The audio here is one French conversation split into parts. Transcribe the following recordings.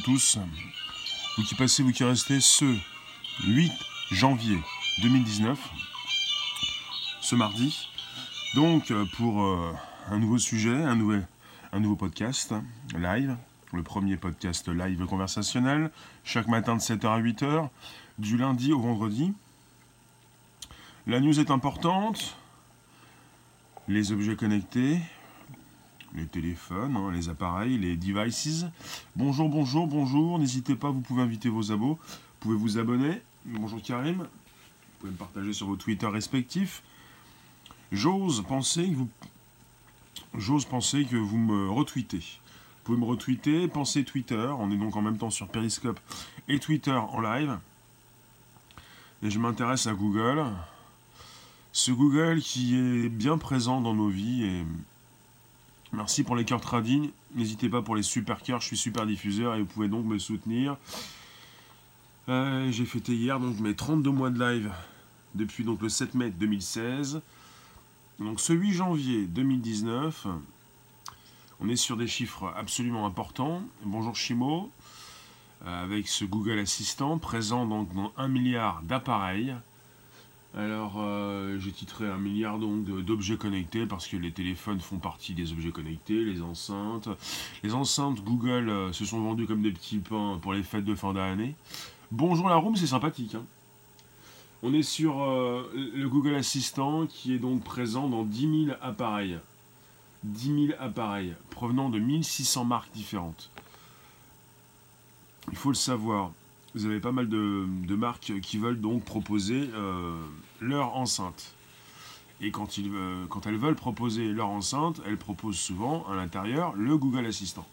tous. Vous qui passez, vous qui restez, ce 8 janvier 2019, ce mardi. Donc, pour euh, un nouveau sujet, un, nouvel, un nouveau podcast live, le premier podcast live conversationnel, chaque matin de 7h à 8h, du lundi au vendredi. La news est importante. Les objets connectés, les téléphones, hein, les appareils, les devices. Bonjour, bonjour, bonjour. N'hésitez pas, vous pouvez inviter vos abos. Vous pouvez vous abonner. Bonjour Karim. Vous pouvez me partager sur vos Twitter respectifs. J'ose penser que vous... J'ose penser que vous me retweetez. Vous pouvez me retweeter, pensez Twitter. On est donc en même temps sur Periscope et Twitter en live. Et je m'intéresse à Google. Ce Google qui est bien présent dans nos vies et merci pour les cœurs trading. N'hésitez pas pour les super cœurs, je suis super diffuseur et vous pouvez donc me soutenir. Euh, j'ai fêté hier donc mes 32 mois de live depuis donc le 7 mai 2016. Donc ce 8 janvier 2019, on est sur des chiffres absolument importants. Bonjour Chimo, euh, avec ce Google Assistant présent donc dans un milliard d'appareils. Alors, euh, j'ai titré un milliard d'objets connectés parce que les téléphones font partie des objets connectés, les enceintes. Les enceintes Google euh, se sont vendues comme des petits pains pour les fêtes de fin d'année. Bonjour la room, c'est sympathique. Hein. On est sur euh, le Google Assistant qui est donc présent dans 10 000 appareils. 10 000 appareils provenant de 1600 marques différentes. Il faut le savoir vous avez pas mal de, marques qui veulent donc proposer euh, leur enceinte. Et quand, ils, euh, quand elles veulent proposer leur enceinte, elles proposent souvent à l'intérieur le Google Assistant.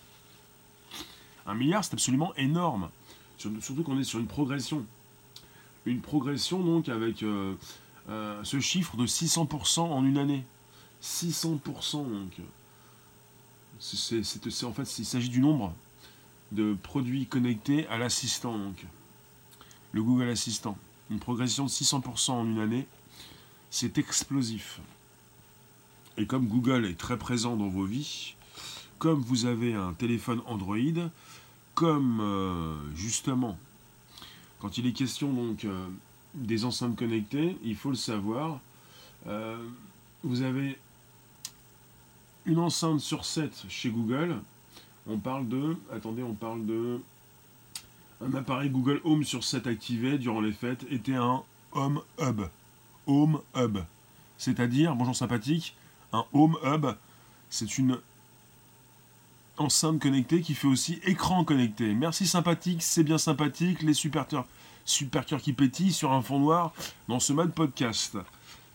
Un milliard, c'est absolument énorme. Surtout qu'on est sur une progression. Une progression donc avec euh, ce chiffre de 600% en une année. 600% donc. En fait, il s'agit du nombre de produits connectés à l'assistant, donc le Google Assistant. Une progression de 600% en une année, c'est explosif. Et comme Google est très présent dans vos vies, comme vous avez un téléphone Android, comme euh, justement, quand il est question donc euh, des enceintes connectées, il faut le savoir, euh, vous avez une enceinte sur 7 chez Google, on parle de, attendez, on parle de un appareil Google Home sur 7 activé durant les fêtes était un Home Hub. Home Hub. C'est-à-dire, bonjour sympathique, un Home Hub, c'est une enceinte connectée qui fait aussi écran connecté. Merci sympathique, c'est bien sympathique, les super, super cœurs qui pétillent sur un fond noir dans ce mode podcast.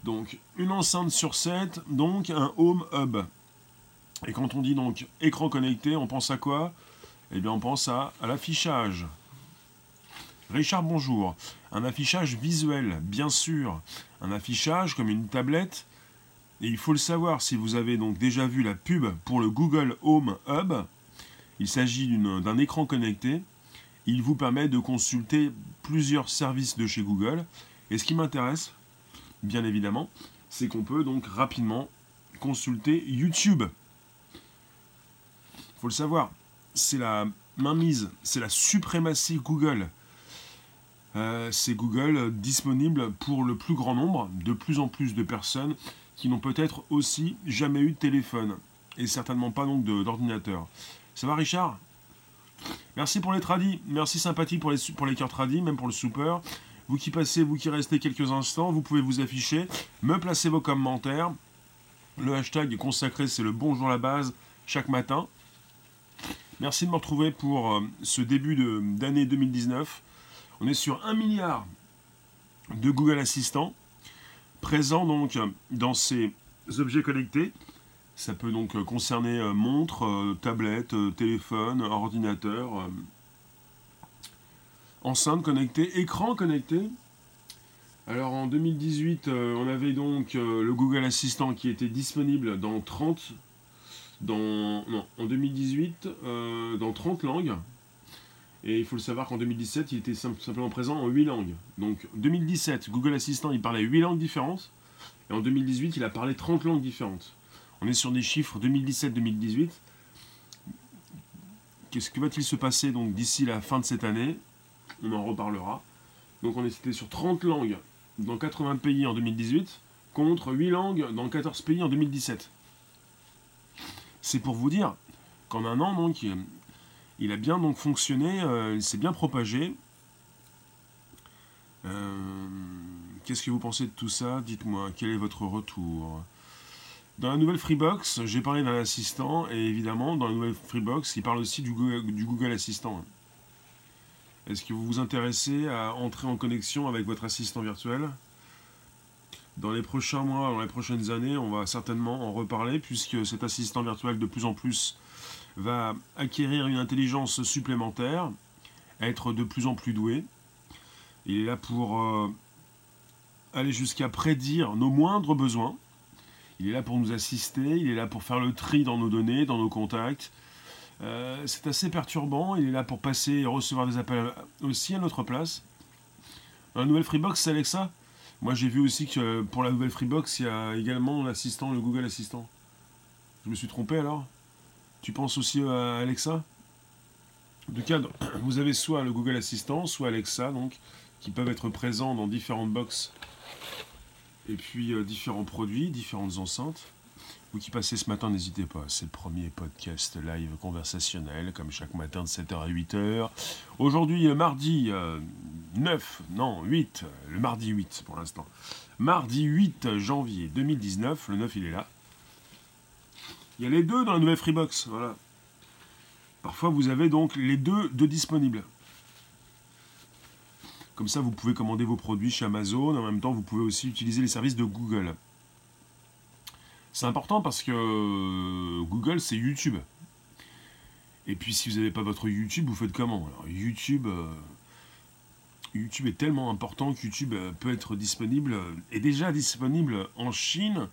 Donc, une enceinte sur 7, donc un Home Hub. Et quand on dit donc écran connecté, on pense à quoi? Eh bien, on pense à, l'affichage. Richard, bonjour. Un affichage visuel, bien sûr. Un affichage comme une tablette. Et il faut le savoir, si vous avez donc déjà vu la pub pour le Google Home Hub, il s'agit d'un écran connecté. Il vous permet de consulter plusieurs services de chez Google. Et ce qui m'intéresse, bien évidemment, c'est qu'on peut donc rapidement consulter YouTube faut le savoir, c'est la mainmise, c'est la suprématie Google. Euh, c'est Google disponible pour le plus grand nombre, de plus en plus de personnes qui n'ont peut-être aussi jamais eu de téléphone et certainement pas donc d'ordinateur. Ça va Richard? Merci pour les tradis, merci sympathique pour les, pour les cœurs tradis, même pour le super. Vous qui passez, vous qui restez quelques instants, vous pouvez vous afficher, me placer vos commentaires. Le hashtag consacré, c'est le bonjour la base chaque matin. Merci de me retrouver pour euh, ce début d'année 2019. On est sur 1 milliard de Google Assistant présents donc dans ces objets connectés. Ça peut donc concerner euh, montres, euh, tablettes, téléphone, ordinateur, enceinte connectée, écran connecté. Alors en 2018, on avait donc le Google Assistant qui était disponible dans 30 dans, en 2018 euh, dans 30 langues. Et il faut le savoir qu'en 2017, il était simplement présent en 8 langues. Donc 2017, Google Assistant, il parlait 8 langues différentes. Et en 2018, il a parlé 30 langues différentes. On est sur des chiffres 2017-2018 qu'est-ce que va-t-il se passer donc d'ici la fin de cette année? On en reparlera. Donc on était sur 30 langues dans 80 pays en 2018 contre 8 langues dans 14 pays en 2017. C'est pour vous dire qu'en un an, donc, il a bien donc fonctionné, euh, il s'est bien propagé. Euh, qu'est-ce que vous pensez de tout ça? Dites-moi, quel est votre retour? Dans la nouvelle Freebox, j'ai parlé d'un assistant, et évidemment, dans la nouvelle Freebox, il parle aussi du Google Assistant. Est-ce que vous vous intéressez à entrer en connexion avec votre assistant virtuel? Dans les prochains mois, dans les prochaines années, on va certainement en reparler puisque cet assistant virtuel de plus en plus va acquérir une intelligence supplémentaire, être de plus en plus doué. Il est là pour euh, aller jusqu'à prédire nos moindres besoins. Il est là pour nous assister, il est là pour faire le tri dans nos données, dans nos contacts, euh, c'est assez perturbant. Il est là pour passer et recevoir des appels aussi à notre place. La nouvelle Freebox, c'est Alexa? Moi, j'ai vu aussi que pour la nouvelle Freebox, il y a également l'assistant, le Google Assistant. Je me suis trompé alors? Tu penses aussi à Alexa? Tout cas, vous avez soit le Google Assistant, soit Alexa, donc, qui peuvent être présents dans différentes boxes et puis euh, différents produits, différentes enceintes. Vous qui passez ce matin, n'hésitez pas. C'est le premier podcast live conversationnel, comme chaque matin de 7h à 8h. Aujourd'hui, euh, mardi 9, euh, non, 8, le mardi 8 pour l'instant. Mardi 8 janvier 2019, le 9 il est là. Il y a les deux dans la nouvelle Freebox, voilà. Parfois vous avez donc les deux de disponibles. Comme ça, vous pouvez commander vos produits chez Amazon. En même temps, vous pouvez aussi utiliser les services de Google. C'est important parce que euh, Google, c'est YouTube. Et puis si vous n'avez pas votre YouTube, vous faites comment? YouTube, euh, YouTube est tellement important que YouTube euh, peut être disponible, est déjà disponible en Chine,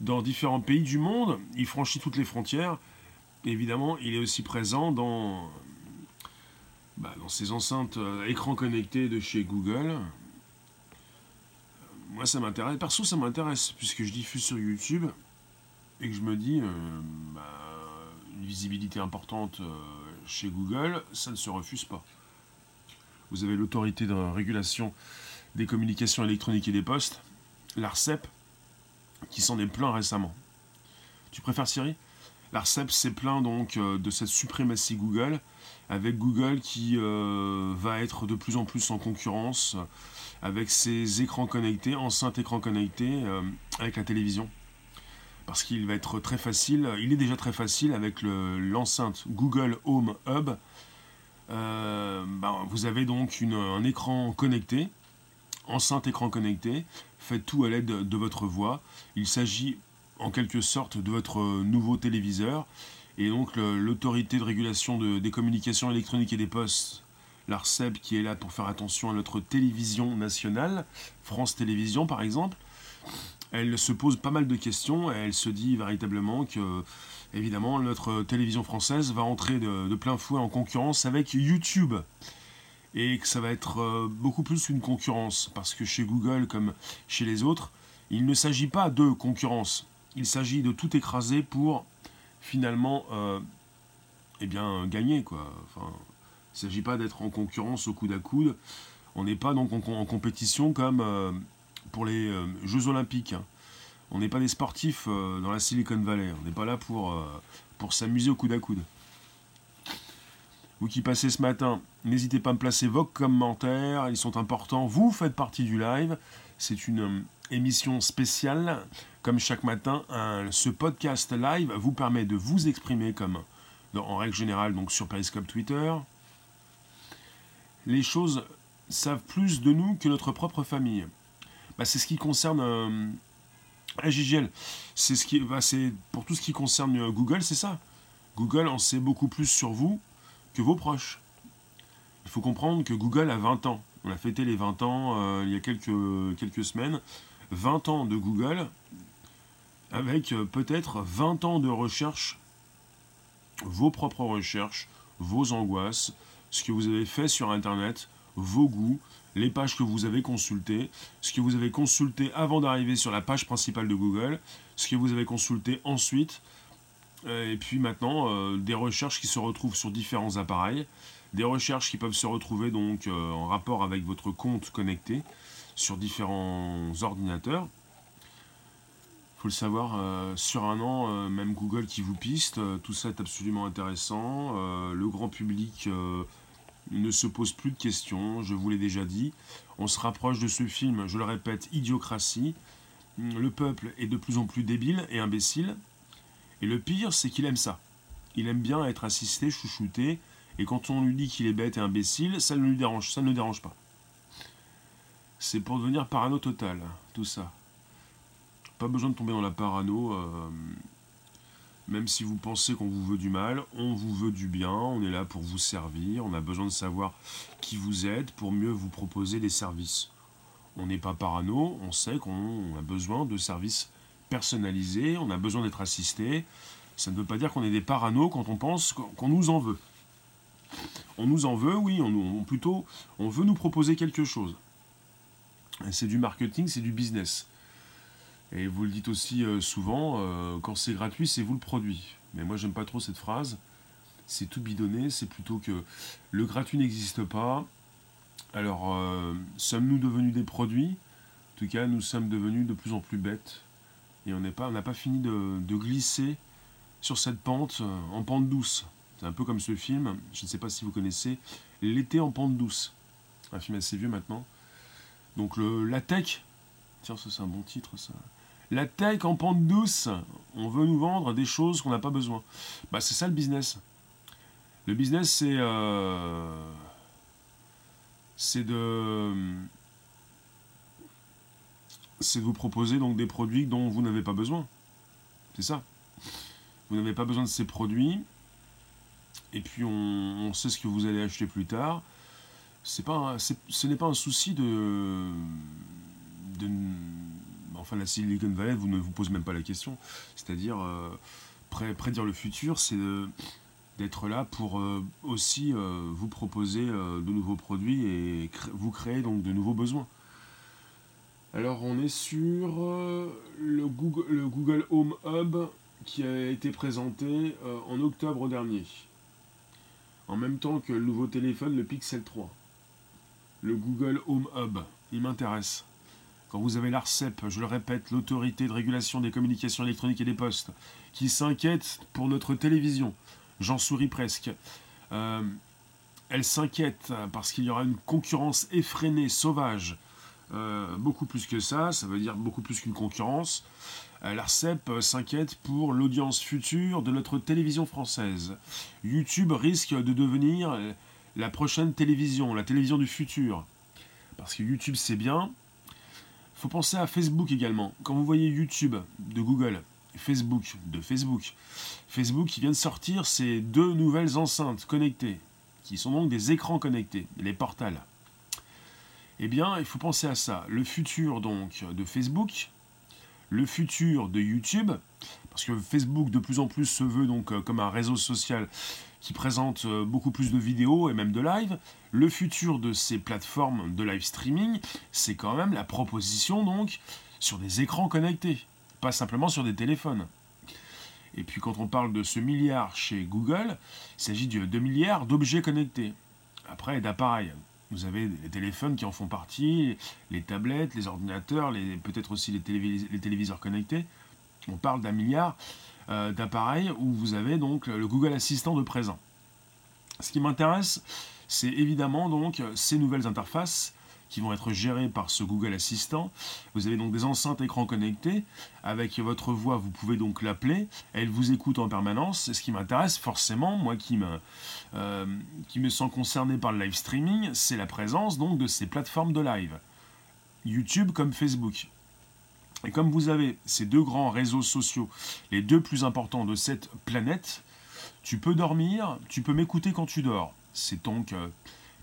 dans différents pays du monde. Il franchit toutes les frontières. Évidemment, il est aussi présent dans, bah, dans ces enceintes écran connectés de chez Google. Moi, ça m'intéresse. Perso, ça m'intéresse, puisque je diffuse sur YouTube et que je me dis, euh, bah, une visibilité importante euh, chez Google, ça ne se refuse pas. Vous avez l'autorité de régulation des communications électroniques et des postes, l'ARCEP, qui s'en est plaint récemment. Tu préfères Siri? L'ARCEP s'est plaint donc euh, de cette suprématie Google, avec Google qui va être de plus en plus en concurrence avec ses écrans connectés, enceintes écrans connectés, avec la télévision parce qu'il va être très facile, il est déjà très facile avec l'enceinte Google Home Hub. Euh, ben, vous avez donc un écran connecté, enceinte écran connecté, faites tout à l'aide de, votre voix. Il s'agit en quelque sorte de votre nouveau téléviseur. Et donc l'autorité de régulation des communications électroniques et des postes, l'ARCEP, qui est là pour faire attention à notre télévision nationale, France Télévisions par exemple, elle se pose pas mal de questions et elle se dit véritablement que, évidemment, notre télévision française va entrer de, plein fouet en concurrence avec YouTube. Et que ça va être euh, beaucoup plus qu'une concurrence, parce que chez Google, comme chez les autres, il ne s'agit pas de concurrence. Il s'agit de tout écraser pour finalement euh, eh bien, gagner. Quoi. Enfin, il ne s'agit pas d'être en concurrence au coude à coude. On n'est pas donc en, compétition comme euh, pour les euh, Jeux Olympiques. Hein. On n'est pas des sportifs euh, dans la Silicon Valley. On n'est pas là pour, euh, pour s'amuser au coude à coude. Vous qui passez ce matin, n'hésitez pas à me placer vos commentaires, ils sont importants. Vous faites partie du live. C'est une émission spéciale. Comme chaque matin, ce podcast live vous permet de vous exprimer comme en règle générale donc sur Periscope Twitter. Les choses savent plus de nous que notre propre famille. Bah, c'est ce qui concerne euh, C'est ce qui, bah, pour tout ce qui concerne euh, Google, c'est ça. Google en sait beaucoup plus sur vous que vos proches. Il faut comprendre que Google a 20 ans. On a fêté les 20 ans euh, il y a quelques, quelques semaines. 20 ans de Google avec euh, peut-être 20 ans de recherche, vos propres recherches, vos angoisses, ce que vous avez fait sur Internet, vos goûts, les pages que vous avez consultées, ce que vous avez consulté avant d'arriver sur la page principale de Google, ce que vous avez consulté ensuite, Et puis maintenant, des recherches qui se retrouvent sur différents appareils, des recherches qui peuvent se retrouver donc en rapport avec votre compte connecté sur différents ordinateurs faut le savoir, euh, sur un an, euh, même Google qui vous piste, euh, tout ça est absolument intéressant. le grand public ne se pose plus de questions, je vous l'ai déjà dit. On se rapproche de ce film, je le répète, Idiocratie. Le peuple est de plus en plus débile et imbécile. Et le pire, c'est qu'il aime ça. Il aime bien être assisté, chouchouté. Et quand on lui dit qu'il est bête et imbécile, ça ne lui dérange, ça ne le dérange pas. C'est pour devenir parano total, tout ça. Pas besoin de tomber dans la parano. Euh, même si vous pensez qu'on vous veut du mal, on vous veut du bien, on est là pour vous servir, on a besoin de savoir qui vous êtes pour mieux vous proposer des services. On n'est pas parano, on sait qu'on a besoin de services personnalisés, on a besoin d'être assisté. Ça ne veut pas dire qu'on est des parano quand on pense qu'on nous en veut. On nous en veut, oui, on, on plutôt, on veut nous proposer quelque chose. C'est du marketing, c'est du business. Et vous le dites aussi euh, souvent, euh, quand c'est gratuit, c'est vous le produit. Mais moi, j'aime pas trop cette phrase. C'est tout bidonné, c'est plutôt que le gratuit n'existe pas. Alors, euh, sommes-nous devenus des produits? En tout cas, nous sommes devenus de plus en plus bêtes. Et on n'a pas, pas fini de, de, glisser sur cette pente en pente douce. C'est un peu comme ce film, je ne sais pas si vous connaissez, L'été en pente douce. Un film assez vieux maintenant. Donc le, la tech, tiens, ça c'est un bon titre ça. La tech en pente douce, on veut nous vendre des choses qu'on n'a pas besoin. Bah, c'est ça le business. Le business, c'est euh, c'est de c'est de vous proposer donc des produits dont vous n'avez pas besoin. C'est ça. Vous n'avez pas besoin de ces produits. Et puis on, sait ce que vous allez acheter plus tard. C'est pas, ce n'est pas un souci de, de enfin la Silicon Valley, vous ne vous posez même pas la question. C'est-à-dire, euh, prédire le futur, c'est d'être là pour euh, aussi euh, vous proposer de nouveaux produits et vous créer donc de nouveaux besoins. Alors on est sur le Google Home Hub qui a été présenté en octobre dernier. En même temps que le nouveau téléphone, le Pixel 3. Le Google Home Hub, il m'intéresse. Quand vous avez l'ARCEP, je le répète, l'autorité de régulation des communications électroniques et des postes, qui s'inquiète pour notre télévision, j'en souris presque. Euh, elle s'inquiète parce qu'il y aura une concurrence effrénée, sauvage. Euh, beaucoup plus que ça, ça veut dire beaucoup plus qu'une concurrence. Euh, L'ARCEP s'inquiète pour l'audience future de notre télévision française. YouTube risque de devenir la prochaine télévision, la télévision du futur. Parce que YouTube c'est bien, faut penser à Facebook également. Quand vous voyez YouTube de Google, Facebook de Facebook, Facebook qui vient de sortir ces deux nouvelles enceintes connectées, qui sont donc des écrans connectés, les portals. Eh bien, il faut penser à ça. Le futur donc de Facebook, le futur de YouTube, parce que Facebook de plus en plus se veut donc euh, comme un réseau social qui présente euh, beaucoup plus de vidéos et même de live. Le futur de ces plateformes de live streaming, c'est quand même la proposition donc sur des écrans connectés, pas simplement sur des téléphones. Et puis quand on parle de ce milliard chez Google, il s'agit de 2 milliards d'objets connectés. Après, d'appareils. Vous avez les téléphones qui en font partie, les tablettes, les ordinateurs, peut-être aussi les, les téléviseurs connectés. On parle d'un milliard. Euh, d'appareils où vous avez donc le Google Assistant de présent. Ce qui m'intéresse, c'est évidemment donc ces nouvelles interfaces qui vont être gérées par ce Google Assistant. Vous avez donc des enceintes écran connectés. Avec votre voix, vous pouvez donc l'appeler. Elle vous écoute en permanence. Et ce qui m'intéresse forcément, moi qui me, euh, qui me sens concerné par le live streaming, c'est la présence donc de ces plateformes de live. YouTube comme Facebook. Et comme vous avez ces deux grands réseaux sociaux, les deux plus importants de cette planète, tu peux dormir, tu peux m'écouter quand tu dors. C'est donc euh,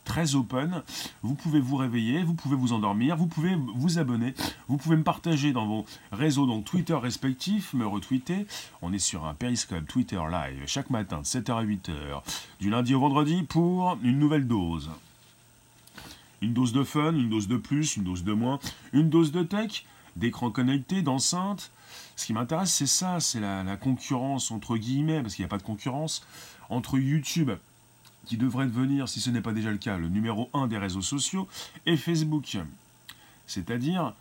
très open. Vous pouvez vous réveiller, vous pouvez vous endormir, vous pouvez vous abonner, vous pouvez me partager dans vos réseaux donc Twitter respectifs, me retweeter. On est sur un Periscope Twitter live chaque matin de 7h à 8h, du lundi au vendredi pour une nouvelle dose. Une dose de fun, une dose de plus, une dose de moins, une dose de tech, d'écrans connectés, d'enceintes. Ce qui m'intéresse, c'est ça, c'est la, concurrence, entre guillemets, parce qu'il n'y a pas de concurrence, entre YouTube, qui devrait devenir, si ce n'est pas déjà le cas, le numéro un des réseaux sociaux, et Facebook. C'est-à-dire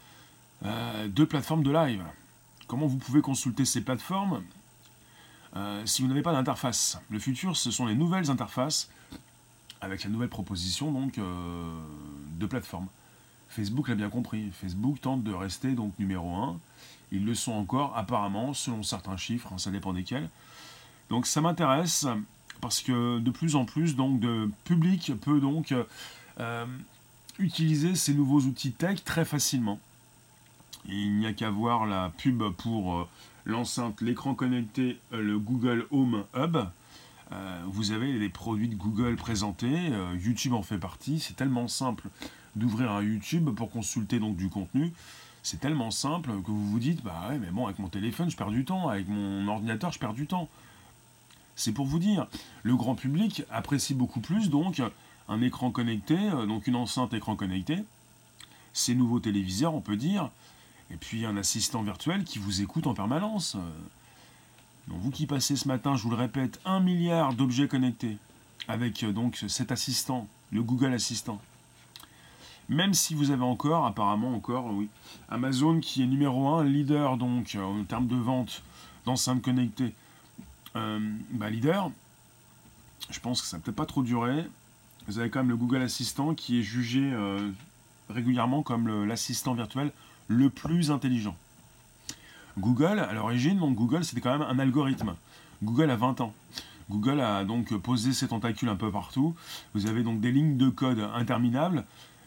euh, deux plateformes de live. Comment vous pouvez consulter ces plateformes euh, si vous n'avez pas d'interface? Le futur, ce sont les nouvelles interfaces avec la nouvelle proposition donc euh, de plateforme. Facebook l'a bien compris. Facebook tente de rester donc numéro 1. Ils le sont encore apparemment selon certains chiffres, hein, ça dépend desquels. Donc ça m'intéresse parce que de plus en plus donc de public peut donc euh, utiliser ces nouveaux outils tech très facilement. Il n'y a qu'à voir la pub pour euh, l'enceinte, l'écran connecté, le Google Home Hub. Euh, vous avez les produits de Google présentés, euh, YouTube en fait partie, c'est tellement simple d'ouvrir un YouTube pour consulter donc du contenu, c'est tellement simple que vous vous dites, bah ouais mais bon avec mon téléphone je perds du temps, avec mon ordinateur je perds du temps. C'est pour vous dire, le grand public apprécie beaucoup plus donc un écran connecté, euh, donc une enceinte écran connecté, ces nouveaux téléviseurs on peut dire, et puis un assistant virtuel qui vous écoute en permanence. Donc vous qui passez ce matin, je vous le répète, un milliard d'objets connectés avec euh, donc cet assistant, le Google Assistant. Même si vous avez encore, apparemment encore, oui, Amazon qui est numéro un, leader donc euh, en termes de vente d'enceintes connectées, euh, bah, leader, je pense que ça ne peut pas trop durer. Vous avez quand même le Google Assistant qui est jugé régulièrement comme l'assistant virtuel le plus intelligent. Google, à l'origine, donc Google, c'était quand même un algorithme. Google a 20 ans. Google a donc posé ses tentacules un peu partout. Vous avez donc des lignes de code interminables.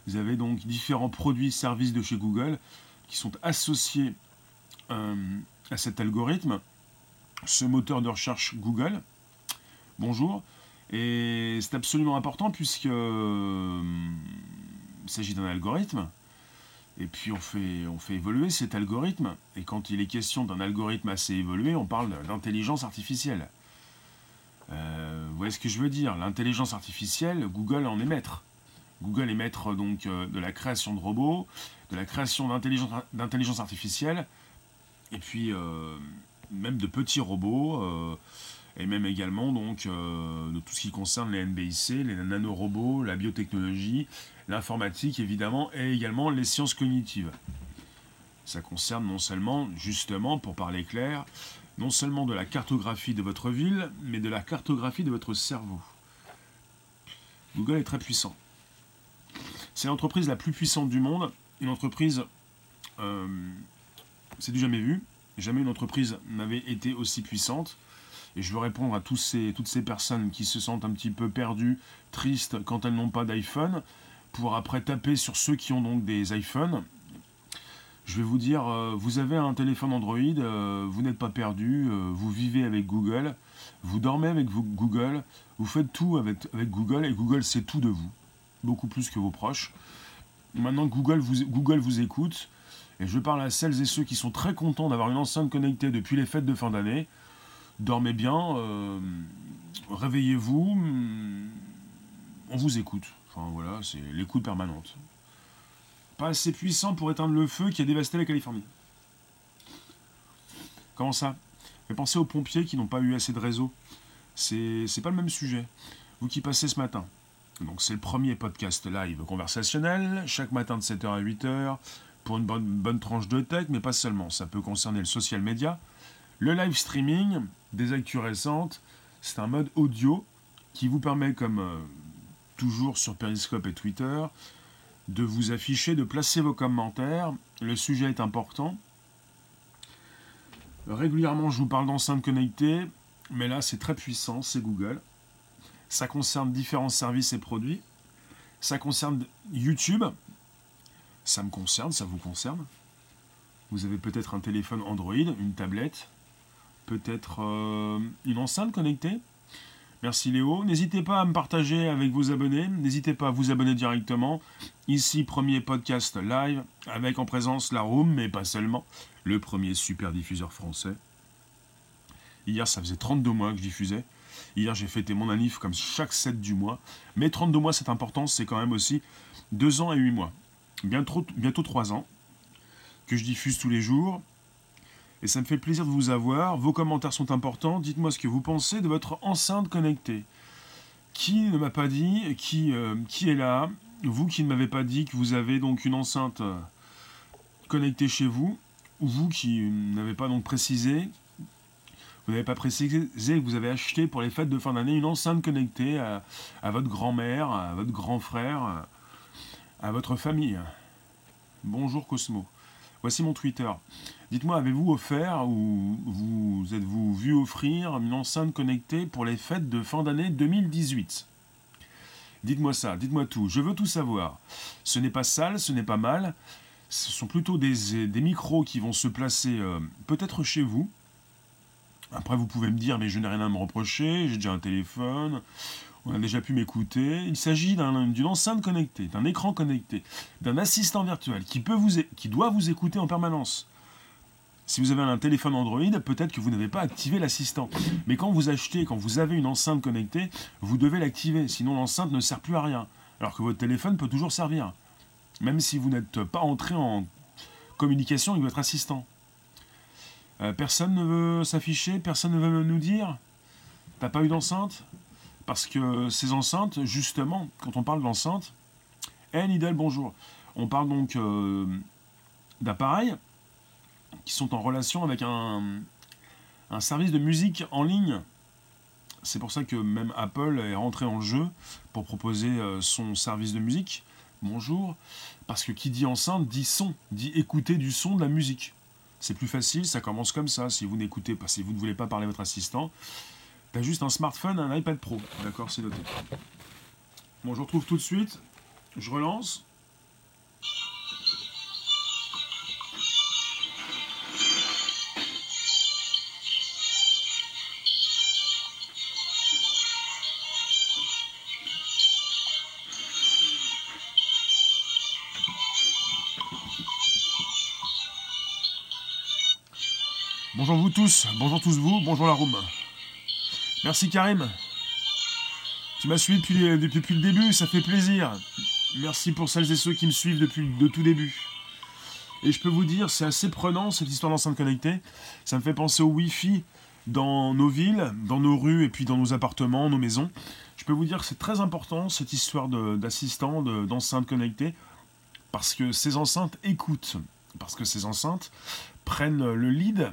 Vous avez donc différents produits, services de chez Google qui sont associés euh, à cet algorithme, ce moteur de recherche Google. Bonjour. Et c'est absolument important puisque euh, s'agit d'un algorithme et puis on fait, on fait évoluer cet algorithme. Et quand il est question d'un algorithme assez évolué, on parle d'intelligence artificielle. Euh, vous voyez ce que je veux dire? L'intelligence artificielle, Google en est maître. Google est maître donc euh, de la création de robots, de la création d'intelligence artificielle, et puis euh, même de petits robots, et même également donc de tout ce qui concerne les NBIC, les nanorobots, la biotechnologie, l'informatique évidemment et également les sciences cognitives. Ça concerne non seulement, justement, pour parler clair, non seulement de la cartographie de votre ville, mais de la cartographie de votre cerveau. Google est très puissant. C'est l'entreprise la plus puissante du monde, une entreprise, euh, c'est du jamais vu, jamais une entreprise n'avait été aussi puissante. Et je veux répondre à tous ces, toutes ces personnes qui se sentent un petit peu perdues, tristes quand elles n'ont pas d'iPhone pour après taper sur ceux qui ont donc des iPhones. Je vais vous dire, euh, vous avez un téléphone Android, euh, vous n'êtes pas perdu, vous vivez avec Google, vous dormez avec Google, vous faites tout avec, avec Google et Google sait tout de vous, beaucoup plus que vos proches. Maintenant Google vous, Google vous écoute et je parle à celles et ceux qui sont très contents d'avoir une enceinte connectée depuis les fêtes de fin d'année. Dormez bien, réveillez-vous, on vous écoute voilà, c'est l'écoute permanente. Pas assez puissant pour éteindre le feu qui a dévasté la Californie. Comment ça? Fait penser aux pompiers qui n'ont pas eu assez de réseau. C'est pas le même sujet. Vous qui passez ce matin. Donc c'est le premier podcast live conversationnel, chaque matin de 7h à 8h, pour une bonne, bonne tranche de tech, mais pas seulement. Ça peut concerner le social media, le live streaming, des actus récentes. C'est un mode audio qui vous permet, comme euh, toujours sur Periscope et Twitter, de vous afficher, de placer vos commentaires. Le sujet est important. Régulièrement, je vous parle d'enceintes connectées, mais là, c'est très puissant, c'est Google. Ça concerne différents services et produits. Ça concerne YouTube. Ça me concerne, ça vous concerne. Vous avez peut-être un téléphone Android, une tablette, peut-être euh, une enceinte connectée. Merci Léo. N'hésitez pas à me partager avec vos abonnés. N'hésitez pas à vous abonner directement. Ici, premier podcast live avec en présence la Room, mais pas seulement. Le premier super diffuseur français. Hier, ça faisait 32 mois que je diffusais. Hier, j'ai fêté mon anniv comme chaque 7 du mois. Mais 32 mois, c'est important. C'est quand même aussi 2 ans et 8 mois. Bientôt, bientôt 3 ans. que je diffuse tous les jours. Et ça me fait plaisir de vous avoir. Vos commentaires sont importants. Dites-moi ce que vous pensez de votre enceinte connectée. Qui ne m'a pas dit qui, euh, qui est là? Vous qui ne m'avez pas dit que vous avez donc une enceinte euh, connectée chez vous, ou vous qui n'avez pas donc précisé, vous n'avez pas précisé que vous avez acheté pour les fêtes de fin d'année une enceinte connectée à, votre grand-mère, à votre grand frère, à votre famille. Bonjour Cosmo. Voici mon Twitter. Dites-moi, avez-vous offert ou vous êtes-vous vu offrir une enceinte connectée pour les fêtes de fin d'année 2018 Dites-moi ça, dites-moi tout, je veux tout savoir. Ce n'est pas sale, ce n'est pas mal, ce sont plutôt des, micros qui vont se placer euh, peut-être chez vous. Après, vous pouvez me dire, mais je n'ai rien à me reprocher, j'ai déjà un téléphone, on a déjà pu m'écouter. Il s'agit d'une enceinte connectée, d'un écran connecté, d'un assistant virtuel qui, peut vous, qui doit vous écouter en permanence. Si vous avez un téléphone Android, peut-être que vous n'avez pas activé l'assistant. Mais quand vous achetez, quand vous avez une enceinte connectée, vous devez l'activer, sinon l'enceinte ne sert plus à rien. Alors que votre téléphone peut toujours servir. Même si vous n'êtes pas entré en communication avec votre assistant. Euh, personne ne veut s'afficher, personne ne veut nous dire T'as pas eu d'enceinte? Parce que ces enceintes, justement, quand on parle d'enceinte, eh Nidal, bonjour. On parle donc euh, d'appareils qui sont en relation avec un, un service de musique en ligne. C'est pour ça que même Apple est rentré en jeu pour proposer euh, son service de musique. Bonjour. Parce que qui dit enceinte dit son, dit écouter du son de la musique. C'est plus facile, ça commence comme ça. Si vous n'écoutez pas, si vous ne voulez pas parler à votre assistant, T'as juste un smartphone, un iPad Pro. D'accord, c'est noté. Bon, je retrouve tout de suite. Je relance. Bonjour vous tous, bonjour tous vous, bonjour la room. Merci Karim. Tu m'as suivi depuis, le début, ça fait plaisir. Merci pour celles et ceux qui me suivent depuis le tout début. Et je peux vous dire, c'est assez prenant cette histoire d'enceinte connectée. Ça me fait penser au Wi-Fi dans nos villes, dans nos rues et puis dans nos appartements, nos maisons. Je peux vous dire que c'est très important cette histoire d'assistant, d'enceinte connectée, parce que ces enceintes écoutent, parce que ces enceintes prennent le lead euh,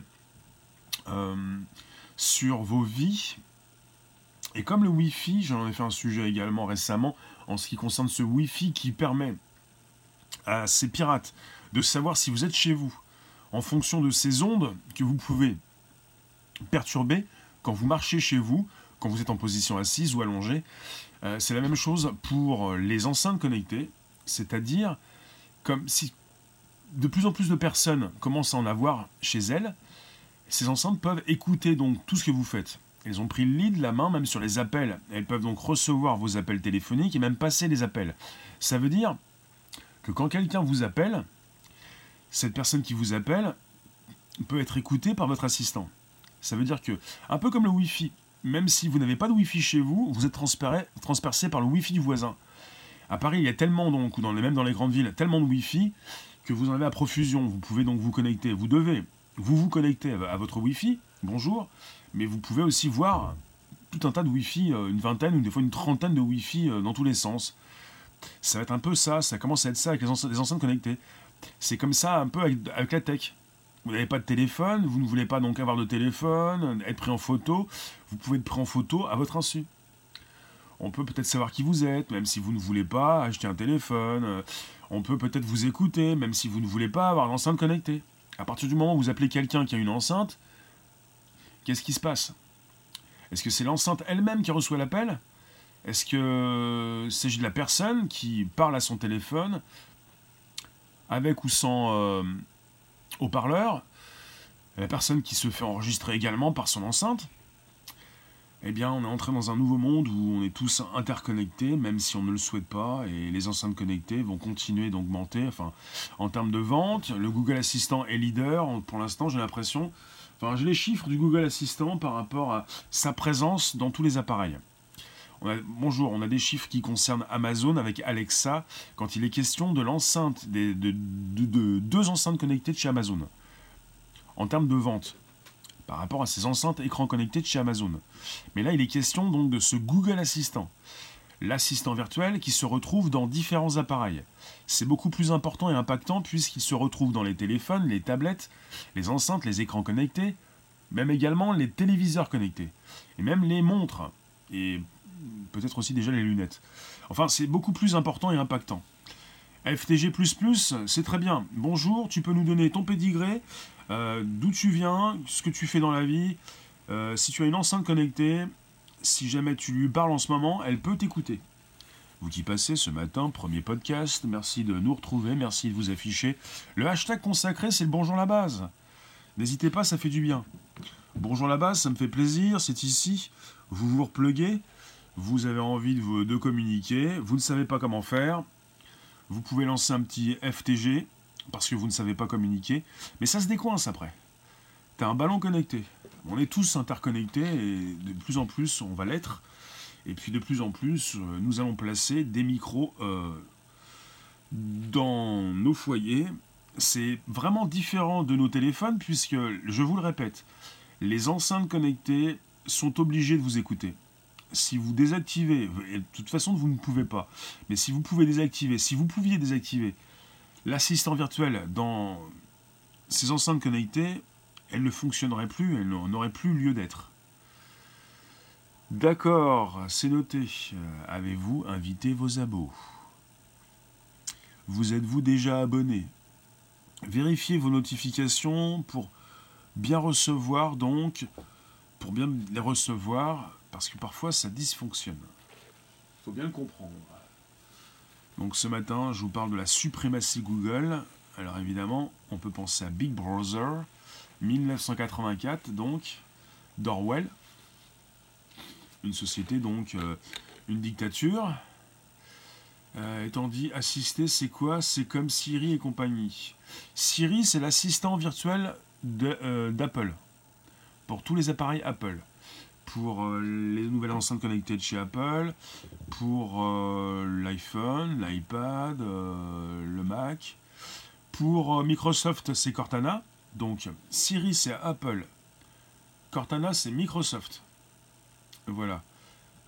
sur vos vies et comme le Wi-Fi, j'en ai fait un sujet également récemment en ce qui concerne ce Wi-Fi qui permet à ces pirates de savoir si vous êtes chez vous en fonction de ces ondes que vous pouvez perturber quand vous marchez chez vous, quand vous êtes en position assise ou allongée. Euh, c'est la même chose pour les enceintes connectées, c'est-à-dire comme si de plus en plus de personnes commencent à en avoir chez elles, ces enceintes peuvent écouter donc tout ce que vous faites. Elles ont pris le lead, la main, même sur les appels. Elles peuvent donc recevoir vos appels téléphoniques et même passer les appels. Ça veut dire que quand quelqu'un vous appelle, cette personne qui vous appelle peut être écoutée par votre assistant. Ça veut dire que, un peu comme le Wi-Fi, même si vous n'avez pas de Wi-Fi chez vous, vous êtes transpercé par le Wi-Fi du voisin. À Paris, il y a tellement, donc, ou même dans les grandes villes, tellement de Wi-Fi que vous en avez à profusion. Vous pouvez donc vous connecter. Vous devez vous vous connecter à votre Wi-Fi. Bonjour mais vous pouvez aussi voir tout un tas de Wi-Fi, euh, une vingtaine ou des fois une trentaine de Wi-Fi euh, dans tous les sens. Ça va être un peu ça, ça commence à être ça avec les, enceintes connectées. C'est comme ça un peu avec, la tech. Vous n'avez pas de téléphone, vous ne voulez pas donc avoir de téléphone, être pris en photo, vous pouvez être pris en photo à votre insu. On peut peut-être savoir qui vous êtes, même si vous ne voulez pas acheter un téléphone. On peut peut-être vous écouter, même si vous ne voulez pas avoir l'enceinte connectée. À partir du moment où vous appelez quelqu'un qui a une enceinte, Qu'est-ce qui se passe? Est-ce que c'est l'enceinte elle-même qui reçoit l'appel? Est-ce que s'agit de la personne qui parle à son téléphone avec ou sans euh, haut-parleur? La personne qui se fait enregistrer également par son enceinte? Eh bien, on est entré dans un nouveau monde où on est tous interconnectés, même si on ne le souhaite pas, et les enceintes connectées vont continuer d'augmenter. Enfin, en termes de vente, le Google Assistant est leader. Pour l'instant, j'ai l'impression j'ai les chiffres du Google Assistant par rapport à sa présence dans tous les appareils. bonjour, on a des chiffres qui concernent Amazon avec Alexa quand il est question de l'enceinte, de, de, deux enceintes connectées de chez Amazon. En termes de vente, par rapport à ces enceintes écrans connectés de chez Amazon. Mais là, il est question donc de ce Google Assistant. L'assistant virtuel qui se retrouve dans différents appareils. C'est beaucoup plus important et impactant puisqu'il se retrouve dans les téléphones, les tablettes, les enceintes, les écrans connectés, même également les téléviseurs connectés, et même les montres, et peut-être aussi déjà les lunettes. Enfin, c'est beaucoup plus important et impactant. FTG, c'est très bien. Bonjour, tu peux nous donner ton pédigré, euh, d'où tu viens, ce que tu fais dans la vie. Euh, si tu as une enceinte connectée, si jamais tu lui parles en ce moment, elle peut t'écouter. Vous qui passez ce matin, premier podcast, merci de nous retrouver, merci de vous afficher. Le hashtag consacré, c'est le bonjour la base. N'hésitez pas, ça fait du bien. Bonjour la base, ça me fait plaisir, c'est ici. Vous vous repluguez, vous avez envie de, de communiquer, vous ne savez pas comment faire. Vous pouvez lancer un petit FTG, parce que vous ne savez pas communiquer, mais ça se décoince après. T'as un ballon connecté. On est tous interconnectés et de plus en plus on va l'être. Et puis de plus en plus, euh, nous allons placer des micros euh, dans nos foyers. C'est vraiment différent de nos téléphones puisque, je vous le répète, les enceintes connectées sont obligées de vous écouter. Si vous désactivez, de toute façon vous ne pouvez pas, mais si vous pouvez désactiver, si vous pouviez désactiver l'assistant virtuel dans ces enceintes connectées, elle ne fonctionnerait plus, elle n'aurait plus lieu d'être. D'accord, c'est noté. Euh, avez-vous invité vos abos? Vous êtes-vous déjà abonné? Vérifiez vos notifications pour bien recevoir, donc, pour bien les recevoir, parce que parfois ça dysfonctionne. Il faut bien le comprendre. Donc ce matin, je vous parle de la suprématie Google. Alors évidemment, on peut penser à Big Brother, 1984, donc, d'Orwell. Une société, donc, euh, une dictature. Euh, étant dit, assister, c'est quoi? C'est comme Siri et compagnie. Siri, c'est l'assistant virtuel euh, d'Apple. pour tous les appareils Apple pour euh, les nouvelles enceintes connectées de chez Apple, pour euh, l'iPhone, l'iPad, euh, le Mac. Pour Microsoft, c'est Cortana. Donc Siri, c'est Apple. Cortana, c'est Microsoft. Voilà.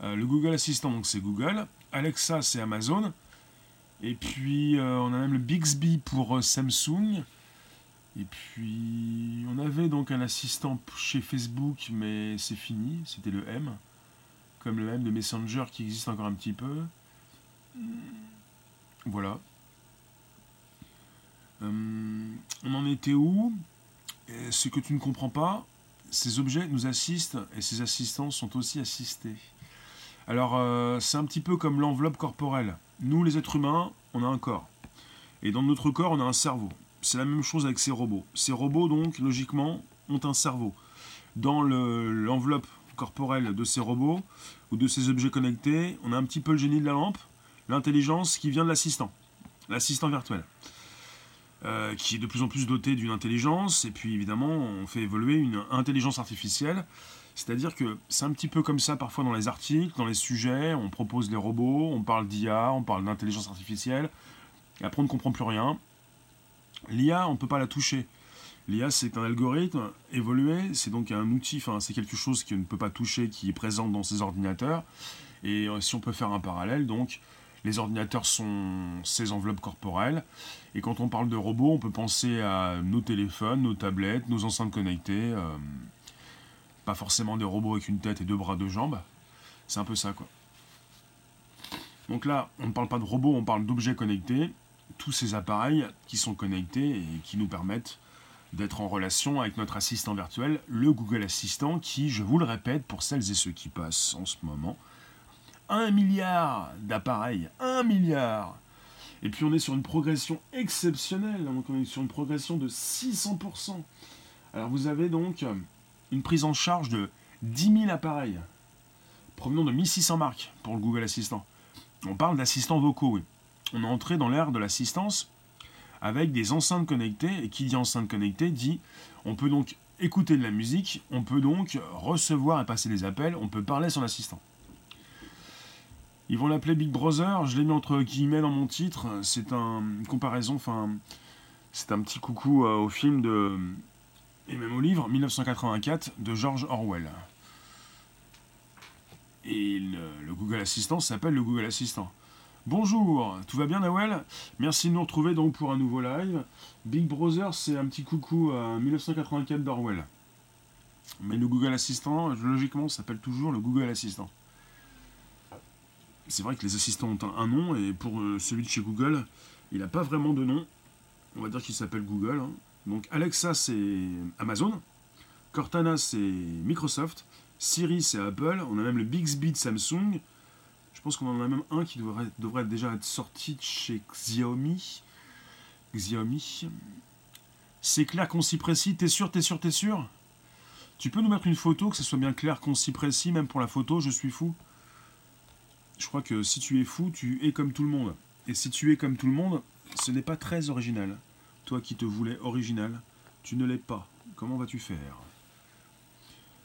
le Google Assistant, donc c'est Google. Alexa, c'est Amazon. Et puis, on a même le Bixby pour Samsung. Et puis, on avait donc un assistant chez Facebook, mais c'est fini, c'était le M, comme le M de Messenger qui existe encore un petit peu. Voilà. Euh, on en était où? Ce que tu ne comprends pas, ces objets nous assistent et ces assistants sont aussi assistés. Alors, euh, c'est un petit peu comme l'enveloppe corporelle. Nous, les êtres humains, on a un corps. Et dans notre corps, on a un cerveau. C'est la même chose avec ces robots. Ces robots, donc, logiquement, ont un cerveau. Dans l'enveloppe corporelle de ces robots ou de ces objets connectés, on a un petit peu le génie de la lampe, l'intelligence qui vient de l'assistant, l'assistant virtuel, euh, qui est de plus en plus doté d'une intelligence, et puis évidemment, on fait évoluer une intelligence artificielle. C'est-à-dire que c'est un petit peu comme ça parfois dans les articles, dans les sujets, on propose des robots, on parle d'IA, on parle d'intelligence artificielle, et après on ne comprend plus rien, L'IA, on ne peut pas la toucher. L'IA, c'est un algorithme évolué, c'est donc un outil, c'est quelque chose qu'on ne peut pas toucher, qui est présent dans ces ordinateurs. Et euh, si on peut faire un parallèle, donc, les ordinateurs sont ces enveloppes corporelles. Et quand on parle de robots, on peut penser à nos téléphones, nos tablettes, nos enceintes connectées. Euh, pas forcément des robots avec une tête et deux bras, deux jambes. C'est un peu ça, quoi. Donc là, on ne parle pas de robots, on parle d'objets connectés tous ces appareils qui sont connectés et qui nous permettent d'être en relation avec notre assistant virtuel, le Google Assistant, qui, je vous le répète, pour celles et ceux qui passent en ce moment, un milliard d'appareils, un milliard Et puis on est sur une progression exceptionnelle, donc on est sur une progression de 600%. Alors vous avez donc une prise en charge de 10 000 appareils, provenant de 1600 marques pour le Google Assistant. On parle d'assistants vocaux, oui on est entré dans l'ère de l'assistance avec des enceintes connectées. Et qui dit enceinte connectée dit on peut donc écouter de la musique, on peut donc recevoir et passer des appels, on peut parler à son assistant. Ils vont l'appeler Big Brother, je l'ai mis entre guillemets dans mon titre. C'est un, une comparaison, enfin, c'est un petit coucou euh, au film de, et même au livre 1984 de George Orwell. Et le, Google Assistant s'appelle le Google Assistant. Bonjour, tout va bien Nawel? Merci de nous retrouver donc pour un nouveau live. Big Brother, c'est un petit coucou à 1984 d'Orwell. Mais le Google Assistant, logiquement, s'appelle toujours le Google Assistant. C'est vrai que les assistants ont un, nom, et pour euh, celui de chez Google, il n'a pas vraiment de nom. On va dire qu'il s'appelle Google. Hein. Donc Alexa, c'est Amazon. Cortana, c'est Microsoft. Siri, c'est Apple. On a même le Bixby de Samsung. Je pense qu'on en a même un qui devrait, déjà être sorti de chez Xiaomi. Xiaomi. C'est clair, concis, précis. T'es sûr, t'es sûr, t'es sûr? Tu peux nous mettre une photo, que ce soit bien clair, concis, précis, même pour la photo, je suis fou. Je crois que si tu es fou, tu es comme tout le monde. Et si tu es comme tout le monde, ce n'est pas très original. Toi qui te voulais original, tu ne l'es pas. Comment vas-tu faire?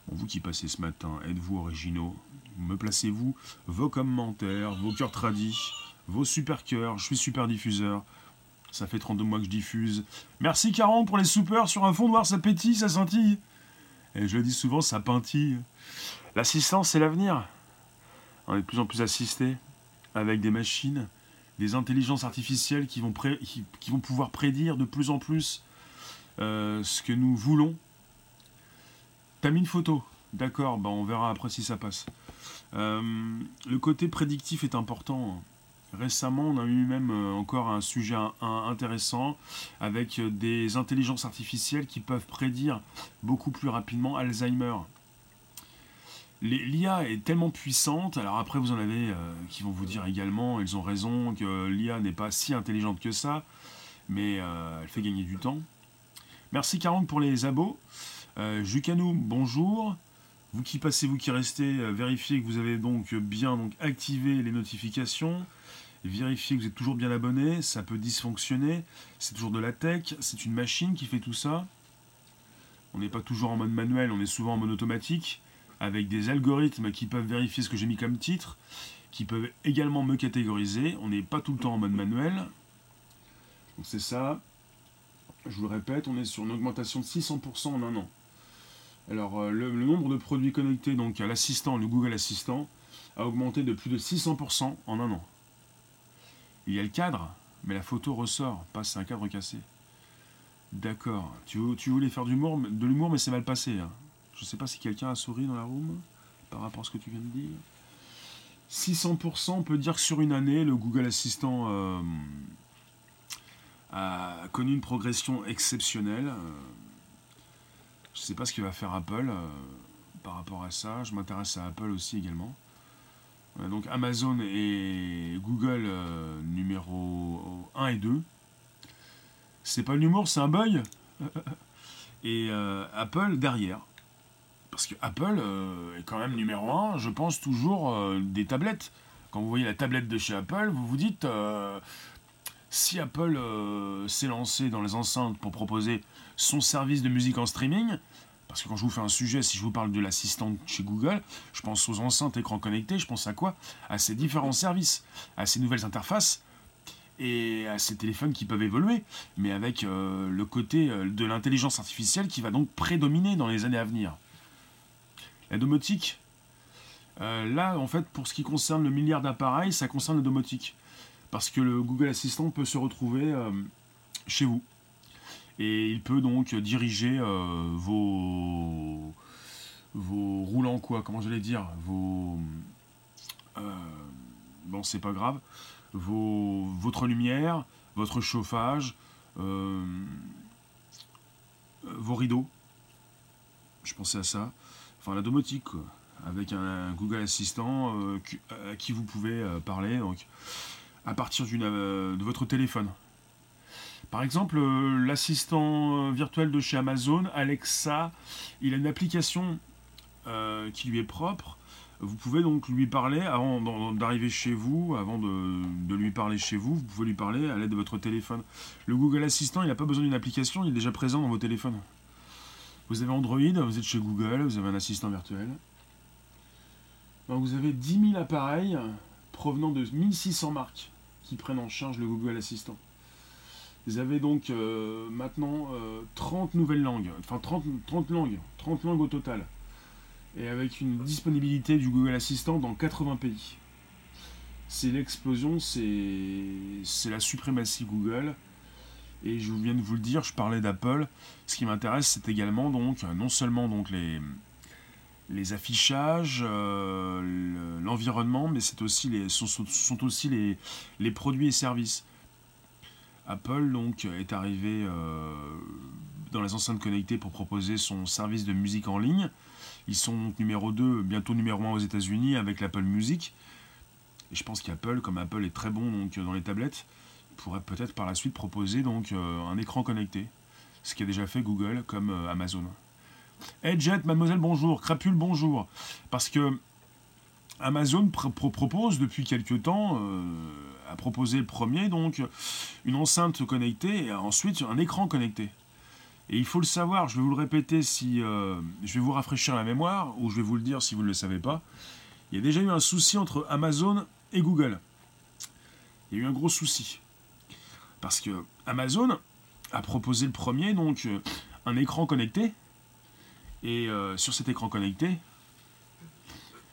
Vous qui passez ce matin, êtes-vous originaux? Me placez-vous vos commentaires, vos cœurs tradis, vos super cœurs, je suis super diffuseur. Ça fait 32 mois que je diffuse. Merci Caron pour les soupers sur un fond noir, ça pétille, ça scintille. Et je le dis souvent, ça pintille. L'assistance, c'est l'avenir. On est de plus en plus assisté avec des machines, des intelligences artificielles qui vont, pouvoir prédire de plus en plus euh, ce que nous voulons. T'as mis une photo D'accord, bah on verra après si ça passe. Euh, le côté prédictif est important. Récemment, on a eu même euh, encore un sujet intéressant avec des intelligences artificielles qui peuvent prédire beaucoup plus rapidement Alzheimer. L'IA est tellement puissante, alors après vous en avez euh, qui vont vous dire également, ils ont raison, que l'IA n'est pas si intelligente que ça, mais euh, elle fait gagner du temps. Merci 40 pour les abos. Euh, Jukanou, bonjour. Vous qui passez, vous qui restez, vérifiez que vous avez donc bien activé les notifications. Vérifiez que vous êtes toujours bien abonné, ça peut dysfonctionner. C'est toujours de la tech, c'est une machine qui fait tout ça. On n'est pas toujours en mode manuel, on est souvent en mode automatique avec des algorithmes qui peuvent vérifier ce que j'ai mis comme titre, qui peuvent également me catégoriser. On n'est pas tout le temps en mode manuel. Donc c'est ça. Je vous le répète, on est sur une augmentation de 600% en un an. Alors euh, le, nombre de produits connectés donc à l'assistant, le Google Assistant, a augmenté de plus de 600% en un an. Il y a le cadre, mais la photo ressort, pas c'est un cadre cassé. D'accord. Tu, tu, voulais faire de l'humour, mais c'est mal passé. Hein. Je ne sais pas si quelqu'un a souri dans la room par rapport à ce que tu viens de dire. 600%, on peut dire que sur une année, le Google Assistant euh, a connu une progression exceptionnelle. Euh, je ne sais pas ce qu'il va faire Apple euh, par rapport à ça. Je m'intéresse à Apple aussi également. donc Amazon et Google numéro 1 et 2. C'est pas l'humour, c'est un bug. et Apple derrière. Parce que Apple euh, est quand même numéro un, je pense toujours euh, des tablettes. Quand vous voyez la tablette de chez Apple, vous vous dites euh, si Apple s'est lancé dans les enceintes pour proposer son service de musique en streaming, parce que quand je vous fais un sujet, si je vous parle de l'assistant chez Google, je pense aux enceintes écran connectés, je pense à quoi À ces différents services, à ces nouvelles interfaces et à ces téléphones qui peuvent évoluer, mais avec le côté de l'intelligence artificielle qui va donc prédominer dans les années à venir. La domotique, euh, là, en fait, pour ce qui concerne le milliard d'appareils, ça concerne la domotique. Parce que le Google Assistant peut se retrouver euh, chez vous. Et il peut donc diriger euh, vos, vos roulants, quoi, comment j'allais dire, vos... bon, c'est pas grave. Vos, votre lumière, votre chauffage, vos rideaux. Je pensais à ça enfin la domotique, avec un, Google Assistant euh, à qui vous pouvez euh, parler donc, à partir euh, de votre téléphone. Par exemple, l'assistant virtuel de chez Amazon, Alexa, il a une application qui lui est propre. Vous pouvez donc lui parler avant d'arriver chez vous, avant de, lui parler chez vous, vous pouvez lui parler à l'aide de votre téléphone. Le Google Assistant, il n'a pas besoin d'une application, il est déjà présent dans vos téléphones. Vous avez Android, vous êtes chez Google, vous avez un assistant virtuel. vous avez 10 000 appareils provenant de 1600 marques qui prennent en charge le Google Assistant. Vous avez donc euh, maintenant 30 nouvelles langues, enfin 30, 30 langues, 30 langues au total, et avec une disponibilité du Google Assistant dans 80 pays. C'est l'explosion, c'est la suprématie Google. Et je viens de vous le dire, je parlais d'Apple. Ce qui m'intéresse, c'est également donc non seulement donc les, les affichages, euh, l'environnement, mais c'est aussi les, sont, sont aussi les, les, produits et services. Apple donc est arrivé euh, dans les enceintes connectées pour proposer son service de musique en ligne. Ils sont donc numéro 2, bientôt numéro 1 aux États-Unis avec l'Apple Music. Et je pense qu'Apple, comme Apple est très bon donc, dans les tablettes, pourrait peut-être par la suite proposer donc euh, un écran connecté, ce qui a déjà fait Google comme euh, Amazon. Hey Jet, mademoiselle, bonjour. Crapule, bonjour. Parce que Amazon propose depuis quelques temps, a proposé le premier, donc une enceinte connectée et ensuite un écran connecté. Et il faut le savoir, je vais vous le répéter si je vais vous rafraîchir la mémoire, ou je vais vous le dire si vous ne le savez pas. Il y a déjà eu un souci entre Amazon et Google. Il y a eu un gros souci. Parce que Amazon a proposé le premier, donc euh, un écran connecté. Et euh, sur cet écran connecté,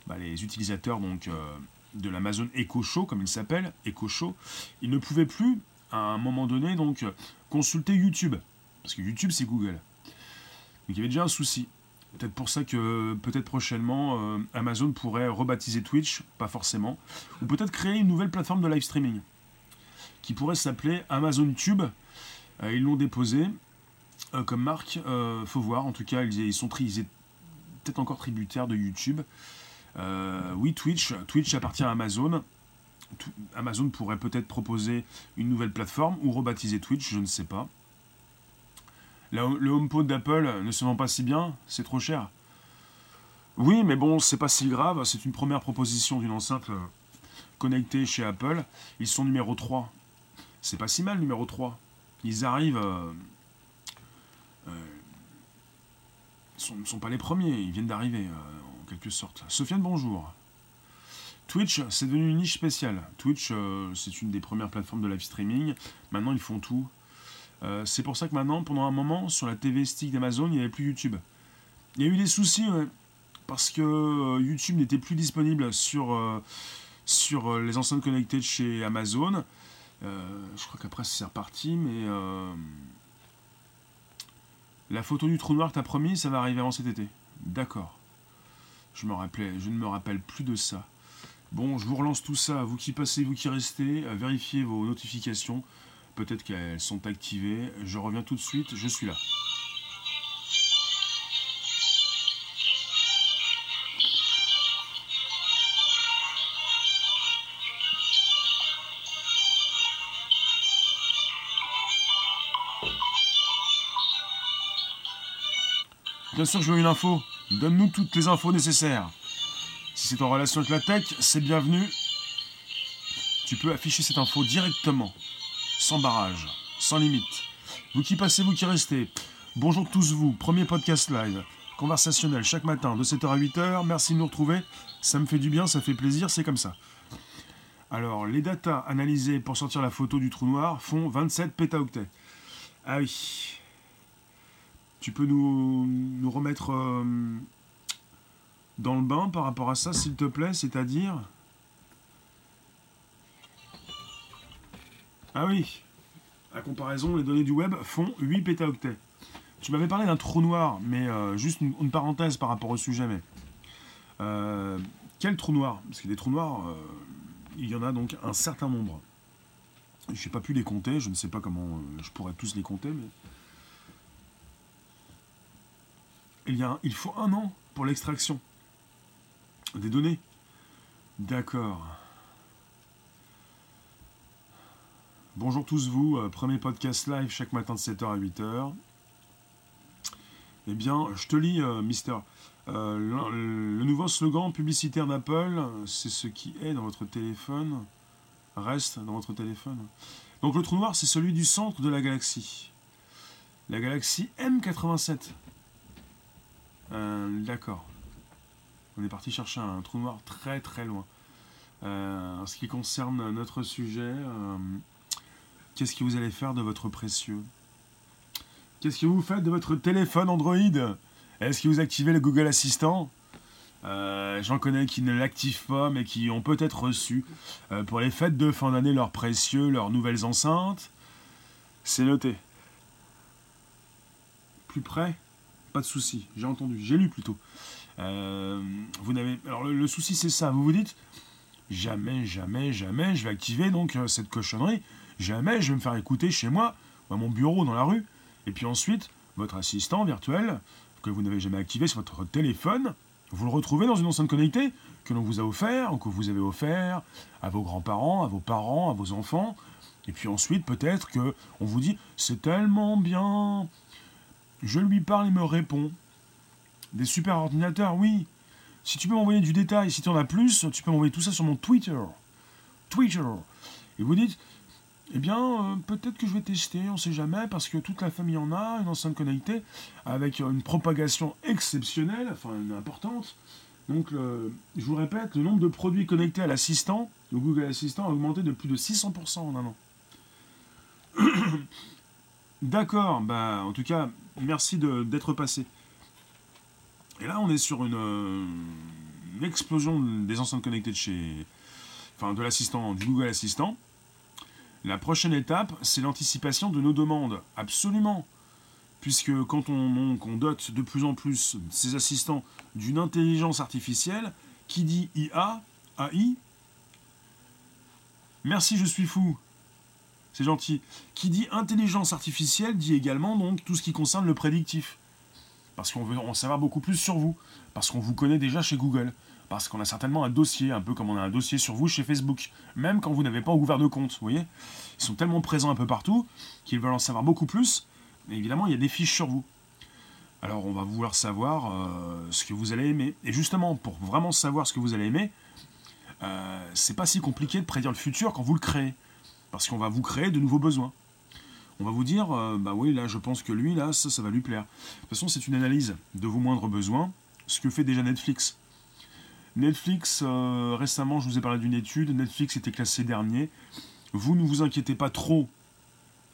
bah, les utilisateurs donc, euh, de l'Amazon Echo Show, comme il s'appelle, Echo Show, ils ne pouvaient plus, à un moment donné, donc, consulter YouTube. Parce que YouTube, c'est Google. Donc il y avait déjà un souci. Peut-être pour ça que peut-être prochainement Amazon pourrait rebaptiser Twitch, pas forcément, ou peut-être créer une nouvelle plateforme de live streaming qui pourrait s'appeler Amazon Tube. Euh, ils l'ont déposé euh, comme marque. Euh, faut voir. En tout cas, ils, sont peut-être encore tributaires de YouTube. Oui, Twitch. Twitch appartient à Amazon. Amazon pourrait peut-être proposer une nouvelle plateforme ou rebaptiser Twitch, je ne sais pas. le HomePod d'Apple ne se vend pas si bien, c'est trop cher. Oui, mais bon, c'est pas si grave, c'est une première proposition d'une enceinte connectée chez Apple. Ils sont numéro 3 c'est pas si mal, numéro 3. Ils arrivent. Euh, euh, ne sont, pas les premiers, ils viennent d'arriver, euh, quelque sorte. Sofiane, bonjour. Twitch, c'est devenu une niche spéciale. Twitch, c'est une des premières plateformes de live streaming. Maintenant, ils font tout. c'est pour ça que maintenant, pendant un moment, sur la TV stick d'Amazon, il n'y avait plus YouTube. Il y a eu des soucis, parce que YouTube n'était plus disponible sur, sur les enceintes connectées de chez Amazon. Euh, je crois qu'après c'est reparti, mais euh, la photo du trou noir t'as promis, ça va arriver avant cet été. D'accord. Je, me rappelais, je ne me rappelle plus de ça. Bon, je vous relance tout ça. Vous qui passez, vous qui restez, euh, vérifiez vos notifications. Peut-être qu'elles sont activées. Je reviens tout de suite. Je suis là. Bien sûr, je veux une info. Donne-nous toutes les infos nécessaires. Si c'est en relation avec la tech, c'est bienvenu. Tu peux afficher cette info directement, sans barrage, sans limite. Vous qui passez, vous qui restez. Bonjour tous vous, premier podcast live, conversationnel chaque matin de 7h à 8h. Merci de nous retrouver. Ça me fait du bien, ça fait plaisir, c'est comme ça. Alors, les datas analysées pour sortir la photo du trou noir font 27 pétaoctets. Ah oui, tu peux nous, remettre euh, dans le bain par rapport à ça, s'il te plaît, c'est-à-dire... Ah oui, à comparaison, les données du web font 8 pétaoctets. Tu m'avais parlé d'un trou noir, mais euh, juste une, parenthèse par rapport au sujet, mais... Euh, quel trou noir? Parce que des trous noirs, il y en a donc un certain nombre. Je n'ai pas pu les compter, je ne sais pas comment je pourrais tous les compter, mais... il, y il faut un an pour l'extraction des données. D'accord. Bonjour tous vous, euh, premier podcast live chaque matin de 7h à 8h. Eh bien, je te lis, euh, Mister. Euh, le, nouveau slogan publicitaire d'Apple, c'est ce qui est dans votre téléphone, reste dans votre téléphone. Donc le trou noir, c'est celui du centre de la galaxie. La galaxie M87. Euh, d'accord. On est parti chercher un trou noir très très loin. en ce qui concerne notre sujet, qu'est-ce que vous allez faire de votre précieux? Qu'est-ce que vous faites de votre téléphone Android? Est-ce que vous activez le Google Assistant? Euh, J'en connais qui ne l'activent pas, mais qui ont peut-être reçu euh, pour les fêtes de fin d'année leurs précieux, leurs nouvelles enceintes. C'est noté. Plus près? Pas de souci, j'ai entendu, j'ai lu plutôt. Euh, vous n'avez. Alors le, souci c'est ça, vous vous dites jamais, jamais, jamais je vais activer donc cette cochonnerie. Jamais je vais me faire écouter chez moi, à mon bureau, dans la rue. Et puis ensuite, votre assistant virtuel, que vous n'avez jamais activé sur votre téléphone, vous le retrouvez dans une enceinte connectée que l'on vous a offert, ou que vous avez offert à vos grands-parents, à vos parents, à vos enfants. Et puis ensuite, peut-être que on vous dit c'est tellement bien. Je lui parle, il me répond. Des super ordinateurs, oui. Si tu peux m'envoyer du détail, si tu en as plus, tu peux m'envoyer tout ça sur mon Twitter. Twitter. Et vous dites, eh bien, euh, peut-être que je vais tester, on ne sait jamais, parce que toute la famille en a, une enceinte connectée, avec une propagation exceptionnelle, enfin importante. Donc, je vous répète, le nombre de produits connectés à l'assistant, le Google Assistant, a augmenté de plus de 600% en un an. D'accord, bah, en tout cas, merci d'être passé. Et là, on est sur une, euh, une explosion des enceintes connectées de chez. Enfin, de l'assistant, du Google Assistant. La prochaine étape, c'est l'anticipation de nos demandes. Absolument. Puisque quand on, dote de plus en plus ces assistants d'une intelligence artificielle, qui dit IA, AI, merci, je suis fou. C'est gentil. Qui dit intelligence artificielle dit également donc tout ce qui concerne le prédictif. Parce qu'on veut en savoir beaucoup plus sur vous. Parce qu'on vous connaît déjà chez Google parce qu'on a certainement un dossier, un peu comme on a un dossier sur vous chez Facebook, même quand vous n'avez pas ouvert de compte, vous voyez Ils sont tellement présents un peu partout qu'ils veulent en savoir beaucoup plus, et évidemment, il y a des fiches sur vous. Alors, on va vouloir savoir euh, ce que vous allez aimer. Et justement, pour vraiment savoir ce que vous allez aimer, euh, c'est pas si compliqué de prédire le futur quand vous le créez, parce qu'on va vous créer de nouveaux besoins. On va vous dire, euh, bah oui, là, je pense que lui, là, ça, va lui plaire. De toute façon, c'est une analyse de vos moindres besoins, ce que fait déjà Netflix. Netflix, euh, récemment, je vous ai parlé d'une étude. Netflix était classé dernier. Vous ne vous inquiétez pas trop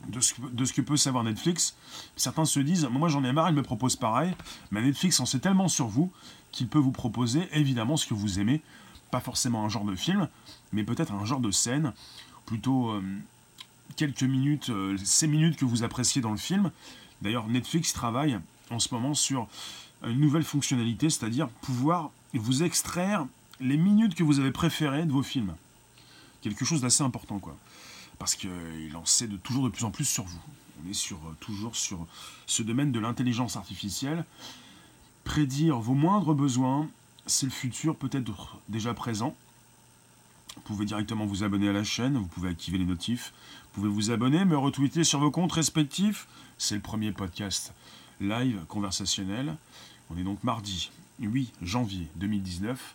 de ce, que peut savoir Netflix. Certains se disent, moi j'en ai marre, il me propose pareil. Mais Netflix en sait tellement sur vous qu'il peut vous proposer évidemment ce que vous aimez. Pas forcément un genre de film, mais peut-être un genre de scène. Plutôt euh, quelques minutes, euh, ces minutes que vous appréciez dans le film. D'ailleurs, Netflix travaille en ce moment sur une nouvelle fonctionnalité, c'est-à-dire pouvoir vous extraire les minutes que vous avez préférées de vos films. Quelque chose d'assez important, quoi. Parce qu'il en sait de toujours de plus en plus sur vous. On est sur, euh, toujours sur ce domaine de l'intelligence artificielle. Prédire vos moindres besoins, c'est le futur peut-être déjà présent. Vous pouvez directement vous abonner à la chaîne, vous pouvez activer les notifs, vous pouvez vous abonner, me retweeter sur vos comptes respectifs. C'est le premier podcast live conversationnel. On est donc mardi 8 janvier 2019.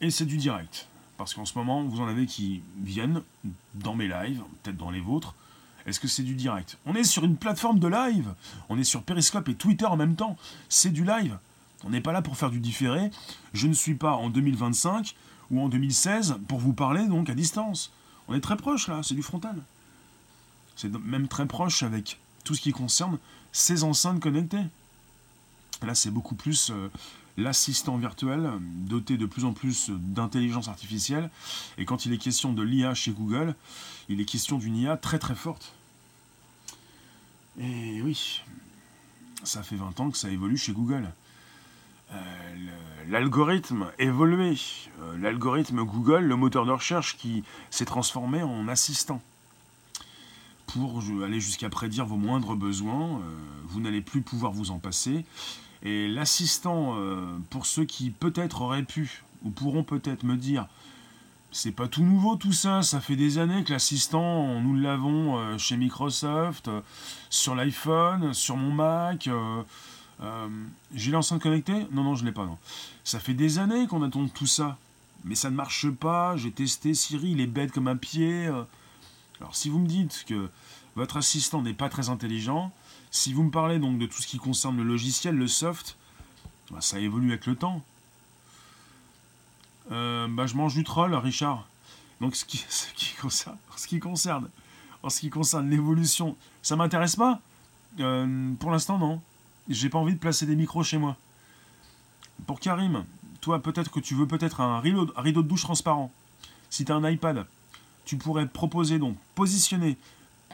Et c'est du direct. Parce qu'en ce moment, vous en avez qui viennent dans mes lives, peut-être dans les vôtres. Est-ce que c'est du direct? On est sur une plateforme de live. On est sur Periscope et Twitter en même temps. C'est du live. On n'est pas là pour faire du différé. Je ne suis pas en 2025 ou en 2016 pour vous parler donc à distance. On est très proche là, c'est du frontal. C'est même très proche avec tout ce qui concerne ces enceintes connectées. Là, c'est beaucoup plus euh, l'assistant virtuel, doté de plus en plus d'intelligence artificielle. Et quand il est question de l'IA chez Google, il est question d'une IA très très forte. Et oui, ça fait 20 ans que ça évolue chez Google. Euh, l'algorithme évolué. Euh, l'algorithme Google, le moteur de recherche qui s'est transformé en assistant. Pour aller jusqu'à prédire vos moindres besoins, vous n'allez plus pouvoir vous en passer. Et l'assistant, euh, pour ceux qui peut-être auraient pu ou pourront peut-être me dire, c'est pas tout nouveau tout ça, ça fait des années que l'assistant, nous l'avons euh, chez Microsoft, euh, sur l'iPhone, sur mon Mac. J'ai l'enceinte connectée Non, non, je l'ai pas. Non. Ça fait des années qu'on attend tout ça. Mais ça ne marche pas, j'ai testé Siri, il est bête comme un pied. Alors si vous me dites que votre assistant n'est pas très intelligent, si vous me parlez donc de tout ce qui concerne le logiciel, le soft, bah, ça évolue avec le temps. Euh, bah, je mange du troll, Richard. Donc, ce qui, ce qui concerne, ce qui concerne, ce qui concerne l'évolution, ça m'intéresse pas. Euh, pour l'instant, non. J'ai pas envie de placer des micros chez moi. Pour Karim, toi, peut-être que tu veux peut-être un rideau, de douche transparent. Si tu as un iPad, tu pourrais proposer donc positionner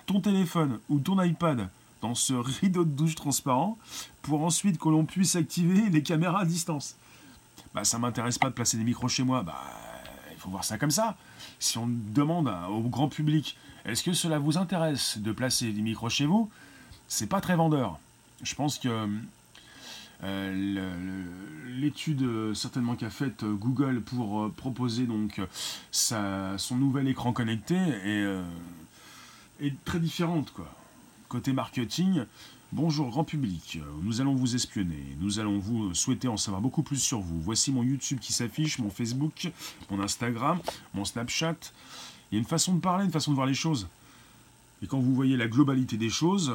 ton téléphone ou ton iPad dans ce rideau de douche transparent pour ensuite que l'on puisse activer les caméras à distance. Bah, ça m'intéresse pas de placer des micros chez moi. Bah, il faut voir ça comme ça. Si on demande au grand public, est-ce que cela vous intéresse de placer des micros chez vous? C'est pas très vendeur. Je pense que euh, l'étude euh, certainement qu'a faite euh, Google pour proposer donc son nouvel écran connecté est, est très différente quoi. Côté marketing, bonjour grand public, nous allons vous espionner, nous allons vous souhaiter en savoir beaucoup plus sur vous. Voici mon YouTube qui s'affiche, mon Facebook, mon Instagram, mon Snapchat. Il y a une façon de parler, une façon de voir les choses. Et quand vous voyez la globalité des choses,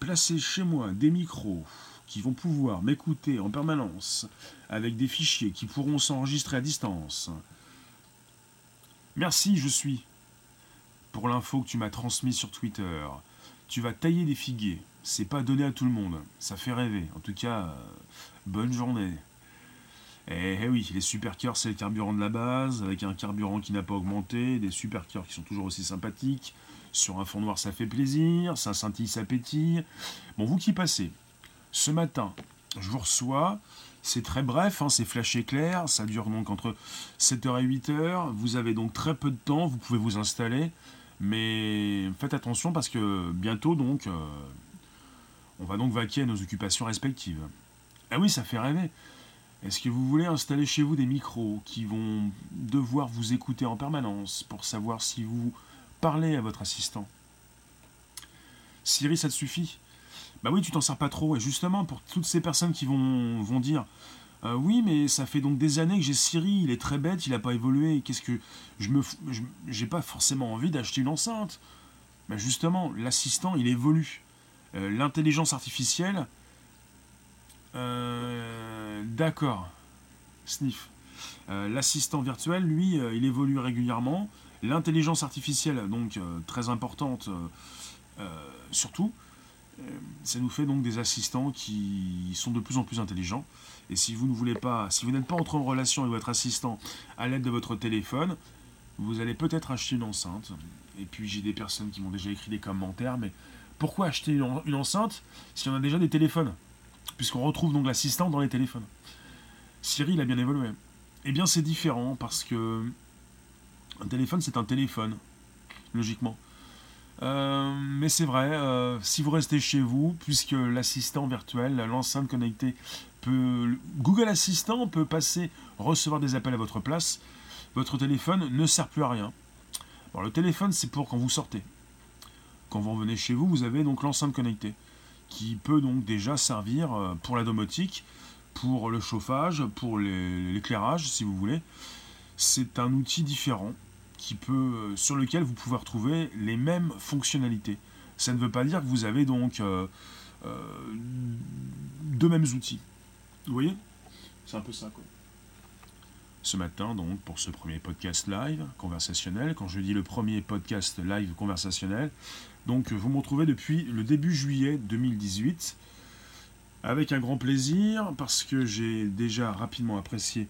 placez chez moi des micros, qui vont pouvoir m'écouter en permanence avec des fichiers qui pourront s'enregistrer à distance. Merci, je suis. Pour l'info que tu m'as transmise sur Twitter, tu vas tailler des figuiers. C'est pas donné à tout le monde. Ça fait rêver. En tout cas, euh, bonne journée. Eh, eh, oui, les supercars, c'est le carburant de la base, avec un carburant qui n'a pas augmenté, des supercars qui sont toujours aussi sympathiques. Sur un fond noir, ça fait plaisir, ça scintille, ça pétille. Bon, vous qui passez, ce matin, je vous reçois. C'est très bref, hein, c'est flash éclair, ça dure donc entre 7h et 8h. Vous avez donc très peu de temps, vous pouvez vous installer. Mais faites attention parce que bientôt donc, euh, on va donc vaquer à nos occupations respectives. Ah oui, ça fait rêver. Est-ce que vous voulez installer chez vous des micros qui vont devoir vous écouter en permanence pour savoir si vous parlez à votre assistant Siri, ça te suffit? Bah oui, tu t'en sers pas trop. Et justement, pour toutes ces personnes qui vont, vont dire euh, Oui, mais ça fait donc des années que j'ai Siri, il est très bête, il n'a pas évolué. Qu'est-ce que. Je me. J'ai pas forcément envie d'acheter une enceinte. Bah justement, l'assistant, il évolue. Euh, l'intelligence artificielle. Euh, d'accord. Sniff. L'assistant virtuel, lui, il évolue régulièrement. L'intelligence artificielle, donc très importante, surtout, euh, ça nous fait donc des assistants qui sont de plus en plus intelligents. Et si vous ne voulez pas, si vous n'êtes pas entré en relation avec votre assistant à l'aide de votre téléphone, vous allez peut-être acheter une enceinte. Et puis j'ai des personnes qui m'ont déjà écrit des commentaires, mais pourquoi acheter une, enceinte si on a déjà des téléphones? Puisqu'on retrouve donc l'assistant dans les téléphones. Siri, il a bien évolué. Eh bien, c'est différent parce que un téléphone, c'est un téléphone, logiquement. Euh, mais c'est vrai, euh, si vous restez chez vous, puisque l'assistant virtuel, l'enceinte connectée, peut, Google Assistant peut passer, recevoir des appels à votre place, votre téléphone ne sert plus à rien. le téléphone, c'est pour quand vous sortez. Quand vous revenez chez vous, vous avez donc l'enceinte connectée, qui peut donc déjà servir euh, pour la domotique, pour le chauffage, pour l'éclairage, si vous voulez. C'est un outil différent qui euh, sur lequel vous pouvez retrouver les mêmes fonctionnalités. Ça ne veut pas dire que vous avez donc euh, euh, deux mêmes outils. Vous voyez? C'est un peu ça, quoi. Ce matin, donc, pour ce premier podcast live conversationnel, quand je dis le premier podcast live conversationnel, donc vous me retrouvez depuis le début juillet 2018, avec un grand plaisir, parce que j'ai déjà rapidement apprécié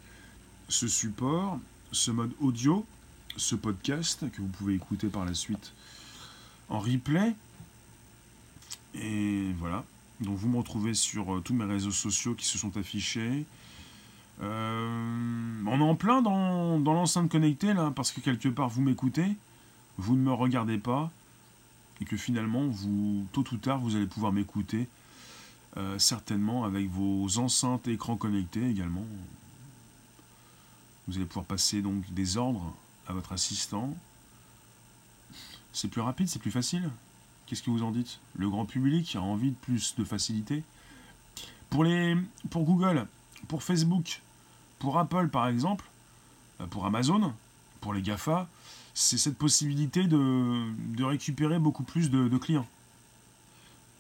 ce support, ce mode audio, ce podcast que vous pouvez écouter par la suite en replay. Et voilà. Donc vous me retrouvez sur euh, tous mes réseaux sociaux qui se sont affichés. Euh, on est en plein dans, l'enceinte connectée là, parce que quelque part vous m'écoutez, vous ne me regardez pas, et que finalement, vous, tôt ou tard, vous allez pouvoir m'écouter, euh, certainement avec vos enceintes écrans connectés également. Vous allez pouvoir passer donc des ordres à votre assistant. C'est plus rapide, c'est plus facile. Qu'est-ce que vous en dites? Le grand public a envie de plus de facilité. Pour, les, pour Google, pour Facebook, pour Apple par exemple, euh, pour Amazon, pour les GAFA, c'est cette possibilité de, récupérer beaucoup plus de, de clients.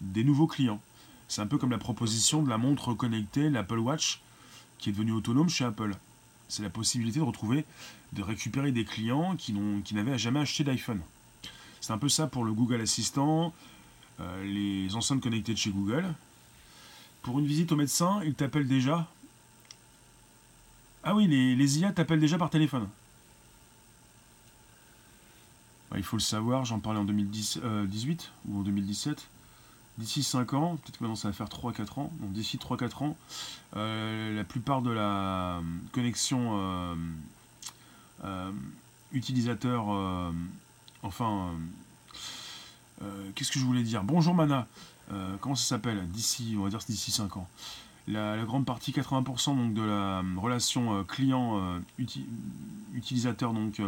Des nouveaux clients. C'est un peu comme la proposition de la montre connectée, l'Apple Watch, qui est devenue autonome chez Apple. C'est la possibilité de retrouver, de récupérer des clients qui, n'avaient jamais acheté d'iPhone. C'est un peu ça pour le Google Assistant, euh, les enceintes connectées de chez Google. Pour une visite au médecin, il t'appelle déjà. Ah oui, les, IA t'appellent déjà par téléphone. il faut le savoir, j'en parlais en 2018 euh, ou en 2017 d'ici 5 ans, peut-être maintenant ça va faire 3-4 ans, donc d'ici 3-4 ans, euh, la plupart de la connexion euh, utilisateur, enfin, qu'est-ce que je voulais dire? Bonjour Mana, comment ça s'appelle? D'ici, on va dire d'ici 5 ans. La, grande partie, 80% donc, de la relation client-utilisateur, donc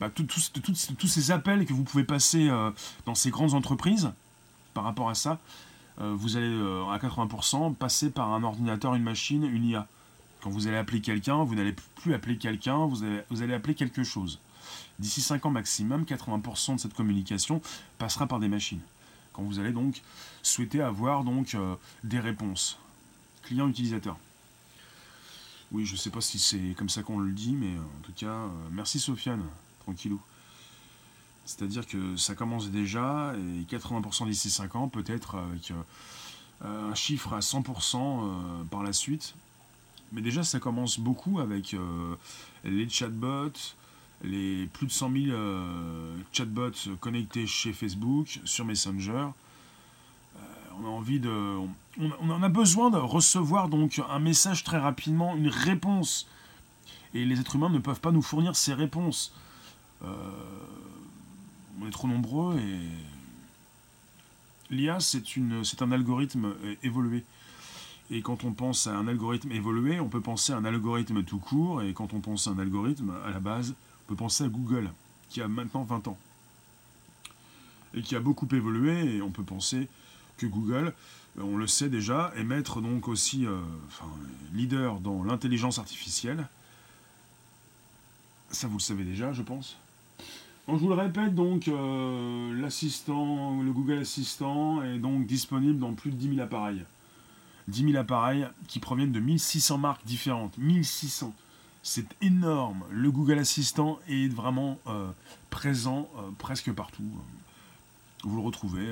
bah, tous ces appels que vous pouvez passer euh, dans ces grandes entreprises, par rapport à ça, euh, vous allez euh, à 80% passer par un ordinateur, une machine, une IA. Quand vous allez appeler quelqu'un, vous n'allez plus appeler quelqu'un, vous allez, appeler quelque chose. D'ici 5 ans maximum, 80% de cette communication passera par des machines. Quand vous allez donc souhaiter avoir donc des réponses client-utilisateur. Oui, je ne sais pas si c'est comme ça qu'on le dit, mais en tout cas, merci Sofiane tranquillou. C'est-à-dire que ça commence déjà, et 80% d'ici 5 ans, peut-être avec euh, un chiffre à 100% euh, par la suite. Mais déjà, ça commence beaucoup avec euh, les chatbots, les plus de 100 000 chatbots connectés chez Facebook, sur Messenger. on a envie de. On, en a besoin de recevoir donc un message très rapidement, une réponse. Et les êtres humains ne peuvent pas nous fournir ces réponses. Euh, on est trop nombreux et l'IA c'est un algorithme évolué. Et quand on pense à un algorithme évolué, on peut penser à un algorithme tout court. Et quand on pense à un algorithme, à la base, on peut penser à Google, qui a maintenant 20 ans. Et qui a beaucoup évolué. Et on peut penser que Google, on le sait déjà, est maître donc aussi, euh, leader dans l'intelligence artificielle. Ça, vous le savez déjà, je pense je vous le répète, donc, euh, l'assistant, le Google Assistant est donc disponible dans plus de 10 000 appareils. 10 000 appareils qui proviennent de 1600 marques différentes. 1600. C'est énorme. Le Google Assistant est vraiment euh, présent euh, presque partout. Vous le retrouvez.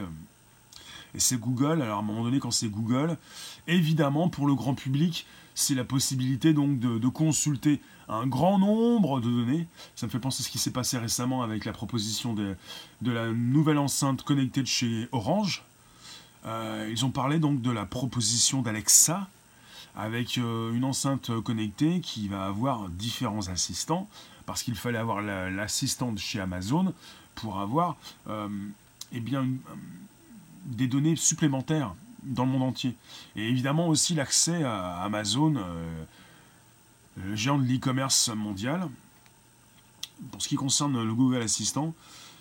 Et c'est Google. Alors à un moment donné, quand c'est Google, évidemment, pour le grand public, c'est la possibilité donc de, consulter un grand nombre de données. Ça me fait penser à ce qui s'est passé récemment avec la proposition de, la nouvelle enceinte connectée de chez Orange. Euh, ils ont parlé donc de la proposition d'Alexa avec euh, une enceinte connectée qui va avoir différents assistants parce qu'il fallait avoir l'assistante chez Amazon pour avoir euh, eh bien, des données supplémentaires dans le monde entier. Et évidemment aussi l'accès à Amazon, euh, géant de l'e-commerce mondial. Pour ce qui concerne le Google Assistant,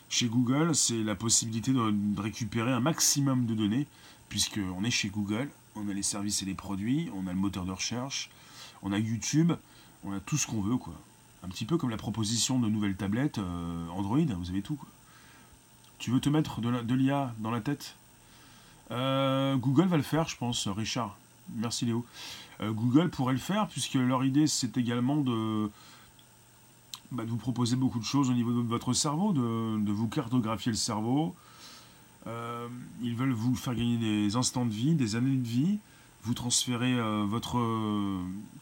chez Google, c'est la possibilité de, récupérer un maximum de données, puisqu'on est chez Google, on a les services et les produits, on a le moteur de recherche, on a YouTube, on a tout ce qu'on veut, quoi. Un petit peu comme la proposition de nouvelles tablettes euh, Android, vous avez tout. Tu veux te mettre de l'IA dans la tête? Euh, Google va le faire, je pense, Richard. Merci Léo. Euh, Google pourrait le faire, puisque leur idée, c'est également de, bah, de, vous proposer beaucoup de choses au niveau de votre cerveau, de, vous cartographier le cerveau. Euh, ils veulent vous faire gagner des instants de vie, des années de vie, vous transférer votre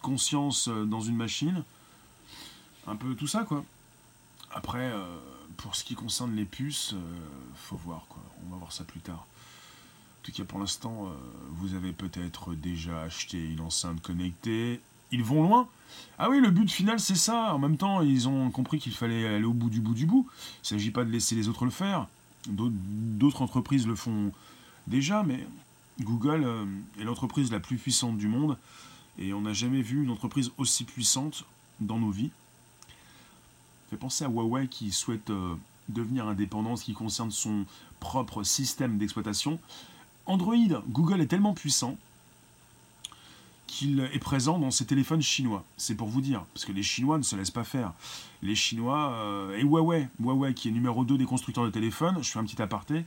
conscience dans une machine. Un peu tout ça, quoi. Après, pour ce qui concerne les puces, faut voir, quoi. On va voir ça plus tard tout cas, pour l'instant, euh, vous avez peut-être déjà acheté une enceinte connectée. Ils vont loin. Ah oui, le but final, c'est ça. En même temps, ils ont compris qu'il fallait aller au bout du bout du bout. Il ne s'agit pas de laisser les autres le faire. D'autres entreprises le font déjà, mais Google euh, est l'entreprise la plus puissante du monde. Et on n'a jamais vu une entreprise aussi puissante dans nos vies. Fait penser à Huawei qui souhaite euh, devenir indépendant, ce qui concerne son propre système d'exploitation. Android, Google est tellement puissant qu'il est présent dans ses téléphones chinois. C'est pour vous dire, parce que les Chinois ne se laissent pas faire. Les Chinois, euh, et Huawei, Huawei qui est numéro 2 des constructeurs de téléphones, je fais un petit aparté,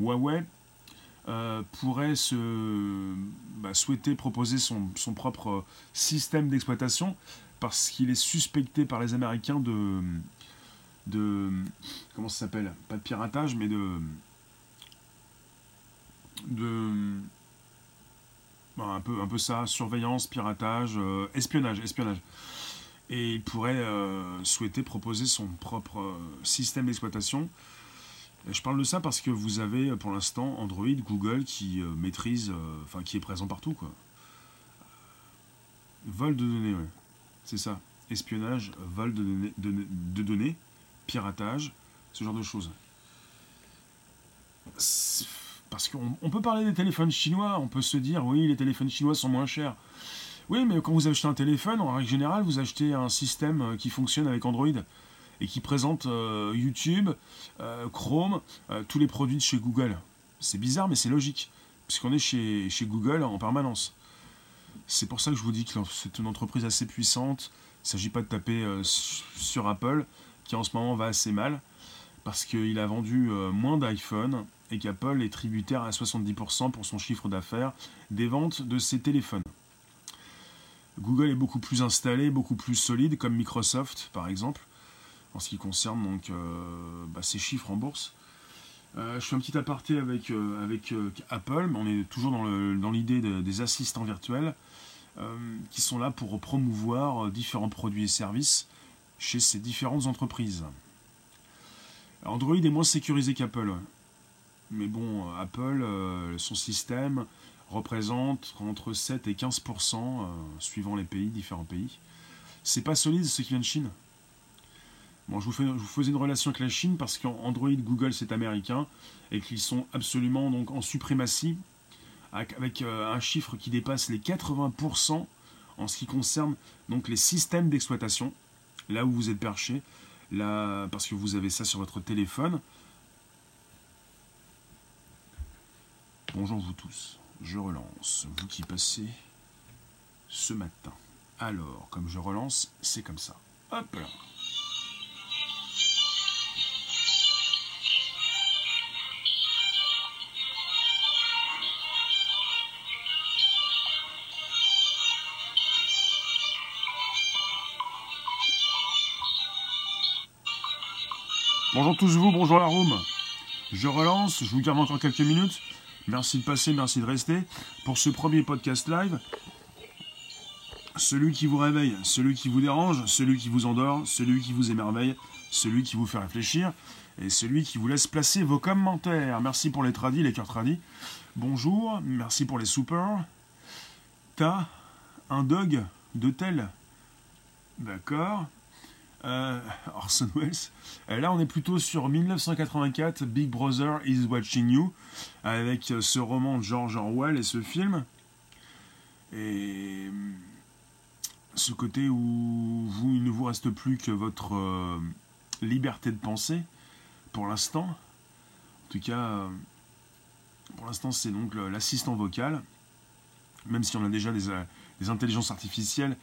Huawei euh, pourrait se bah, souhaiter proposer son, propre système d'exploitation parce qu'il est suspecté par les Américains de, de comment ça s'appelle? Pas de piratage, mais de de bah, un peu un peu ça, surveillance, piratage, euh, espionnage, espionnage. Et il pourrait euh, souhaiter proposer son propre système d'exploitation je parle de ça parce que vous avez pour l'instant Android, Google qui euh, maîtrise, euh, enfin qui est présent partout quoi. Vol de données, ouais. C'est ça. Espionnage, vol de données, de, données, piratage, ce genre de choses. Parce qu'on peut parler des téléphones chinois, on peut se dire oui les téléphones chinois sont moins chers. Oui mais quand vous achetez un téléphone, en règle générale, vous achetez un système euh, qui fonctionne avec Android et qui présente euh, YouTube, euh, Chrome, tous les produits de chez Google. C'est bizarre, mais c'est logique, puisqu'on est chez, chez Google en permanence. C'est pour ça que je vous dis que c'est une entreprise assez puissante. Il ne s'agit pas de taper sur Apple, qui en ce moment va assez mal, parce qu'il a vendu moins d'iPhone et qu'Apple est tributaire à 70% pour son chiffre d'affaires des ventes de ses téléphones. Google est beaucoup plus installé, beaucoup plus solide, comme Microsoft par exemple en ce qui concerne donc euh, bah, ces chiffres en bourse. Euh, je fais un petit aparté avec, euh, avec Apple, mais on est toujours dans l'idée des assistants virtuels qui sont là pour promouvoir différents produits et services chez ces différentes entreprises. Android est moins sécurisé qu'Apple. Mais bon, Apple, son système représente entre 7 et 15%, suivant les pays, différents pays. C'est pas solide ce qui vient de Chine. Bon, je vous, fais, vous, faisais une relation avec la Chine parce qu'Android, Google, c'est américain et qu'ils sont absolument en suprématie avec, euh, un chiffre qui dépasse les 80% en ce qui concerne donc les systèmes d'exploitation, là où vous êtes perché, là, parce que vous avez ça sur votre téléphone. Bonjour vous tous, je relance, vous qui passez ce matin. Alors, comme je relance, c'est comme ça. Hop là. Bonjour tous vous, bonjour la room. Je relance, je vous garde encore quelques minutes. Merci de passer, merci de rester pour ce premier podcast live. Celui qui vous réveille, celui qui vous dérange, celui qui vous endort, celui qui vous émerveille, celui qui vous fait réfléchir et celui qui vous laisse placer vos commentaires. Merci pour les tradis, les cœurs tradis. Bonjour, merci pour les soupers. T'as un dog de tel D'accord. Euh, Orson Welles. Euh, là, on est plutôt sur 1984, Big Brother is Watching You, avec euh, ce roman de George Orwell et ce film. Et ce côté où vous, il ne vous reste plus que votre liberté de penser, pour l'instant. En tout cas, pour l'instant, c'est donc l'assistant vocal, même si on a déjà des, des intelligences artificielles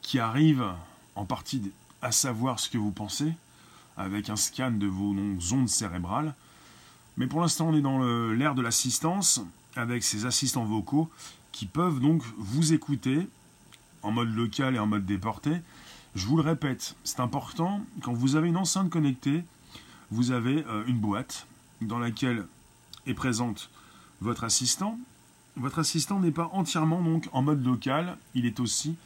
qui arrivent en partie à savoir ce que vous pensez, avec un scan de vos ondes cérébrales. Mais pour l'instant, on est dans l'ère de l'assistance, avec ces assistants vocaux qui peuvent donc vous écouter en mode local et en mode déporté. Je vous le répète, c'est important, quand vous avez une enceinte connectée, vous avez euh, une boîte dans laquelle est présente votre assistant. Votre assistant n'est pas entièrement donc en mode local, il est aussi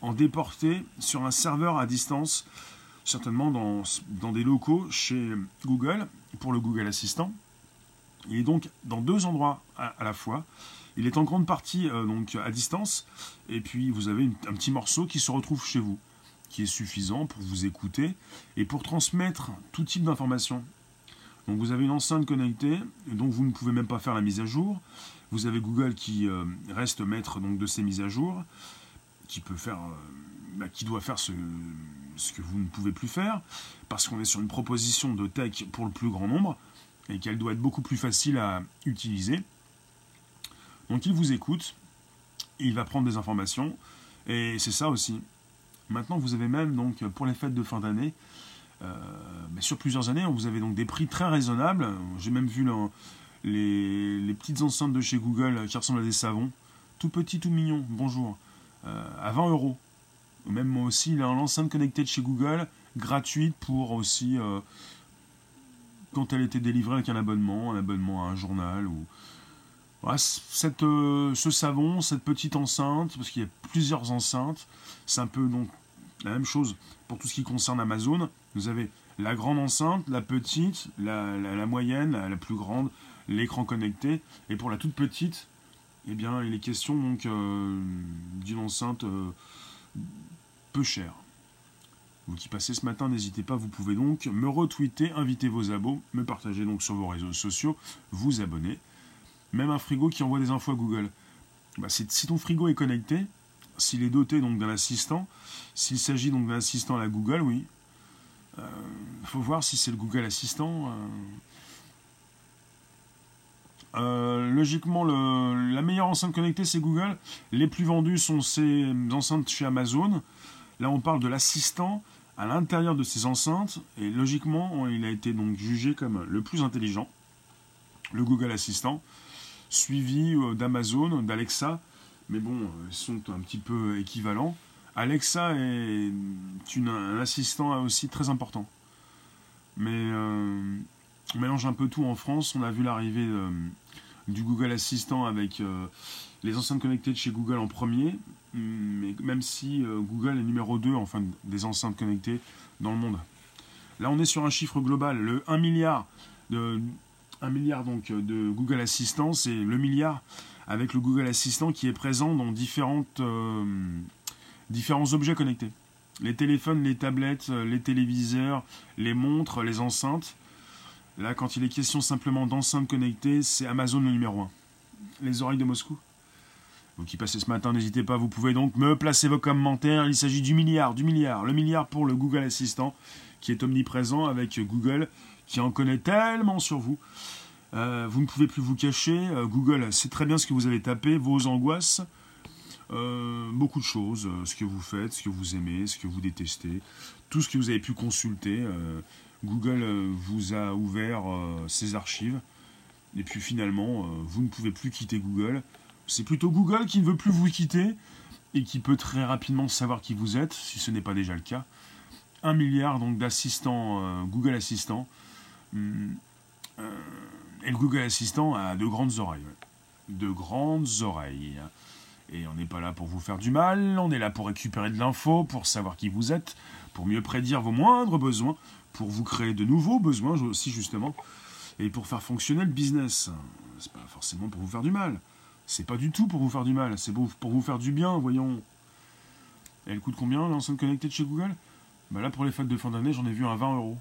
en déporté sur un serveur à distance, certainement dans, des locaux chez Google, pour le Google Assistant. Il est donc dans deux endroits à, la fois. Il est en grande partie euh, donc à distance, et puis vous avez un petit morceau qui se retrouve chez vous, qui est suffisant pour vous écouter et pour transmettre tout type d'informations. Donc vous avez une enceinte connectée, dont vous ne pouvez même pas faire la mise à jour. Vous avez Google qui euh, reste maître donc, de ces mises à jour, qui peut faire, euh, bah, doit faire ce, que vous ne pouvez plus faire, parce qu'on est sur une proposition de tech pour le plus grand nombre, et qu'elle doit être beaucoup plus facile à utiliser. Donc il vous écoute, il va prendre des informations, et c'est ça aussi. Maintenant, vous avez même, donc, pour les fêtes de fin d'année, euh, sur plusieurs années, vous avez donc des prix très raisonnables. J'ai même vu les, petites enceintes de chez Google qui ressemblent à des savons, tout petit, tout mignon, bonjour, à 20 euros. Même moi aussi, l'enceinte connectée de chez Google, gratuite pour aussi quand elle était délivrée avec un abonnement, un abonnement à un journal ou euh, ce savon, cette petite enceinte, parce qu'il y a plusieurs enceintes, c'est un peu donc la même chose pour tout ce qui concerne Amazon. Vous avez la grande enceinte, la petite, la, moyenne, la, plus grande, l'écran connecté, et pour la toute petite, eh bien, il est question donc euh, d'une enceinte euh, peu chère. Vous qui passez ce matin, n'hésitez pas, vous pouvez donc me retweeter, inviter vos abos, me partager donc sur vos réseaux sociaux, vous abonner. Même un frigo qui envoie des infos à Google. Bah, si ton frigo est connecté, s'il est doté donc d'un assistant, s'il s'agit donc d'un assistant à la Google, oui. Euh, faut voir si c'est le Google Assistant. Euh. Logiquement, la meilleure enceinte connectée, c'est Google. Les plus vendus sont ces enceintes chez Amazon. Là, on parle de l'assistant à l'intérieur de ces enceintes. Et logiquement, il a été donc jugé comme le plus intelligent, le Google Assistant, suivi euh, d'Amazon, d'Alexa. Mais bon, euh, ils sont un petit peu équivalents. Alexa est un assistant aussi très important. Mais on mélange un peu tout en France. On a vu l'arrivée du Google Assistant avec les enceintes connectées de chez Google en premier, mais même si euh, Google est numéro 2 enfin, des enceintes connectées dans le monde. Là, on est sur un chiffre global. Le 1 milliard de, 1 milliard donc de Google Assistant, c'est le milliard avec le Google Assistant qui est présent dans différentes, euh, différents objets connectés. Les téléphones, les tablettes, les téléviseurs, les montres, les enceintes. Là, quand il est question simplement d'enceintes connectées, c'est Amazon le numéro 1. Les oreilles de Moscou vous qui passez ce matin, n'hésitez pas, vous pouvez donc me placer vos commentaires. Il s'agit du milliard, du milliard. Le milliard pour le Google Assistant, qui est omniprésent avec Google, qui en connaît tellement sur vous. Euh, vous ne pouvez plus vous cacher. Euh, Google sait très bien ce que vous avez tapé, vos angoisses, euh, beaucoup de choses, ce que vous faites, ce que vous aimez, ce que vous détestez, tout ce que vous avez pu consulter. Google vous a ouvert ses archives. Et puis finalement, vous ne pouvez plus quitter Google. C'est plutôt Google qui ne veut plus vous quitter et qui peut très rapidement savoir qui vous êtes, si ce n'est pas déjà le cas. Un milliard d'assistants euh, Google Assistant. Hum, euh, et le Google Assistant a de grandes oreilles. De grandes oreilles. Et on n'est pas là pour vous faire du mal, on est là pour récupérer de l'info, pour savoir qui vous êtes, pour mieux prédire vos moindres besoins, pour vous créer de nouveaux besoins aussi justement, et pour faire fonctionner le business. C'est pas forcément pour vous faire du mal. C'est pas du tout pour vous faire du mal, c'est pour, vous faire du bien, voyons. Elle coûte combien l'enceinte connectée de chez Google? Bah Là, pour les fêtes de fin d'année, j'en ai vu un 20 euros.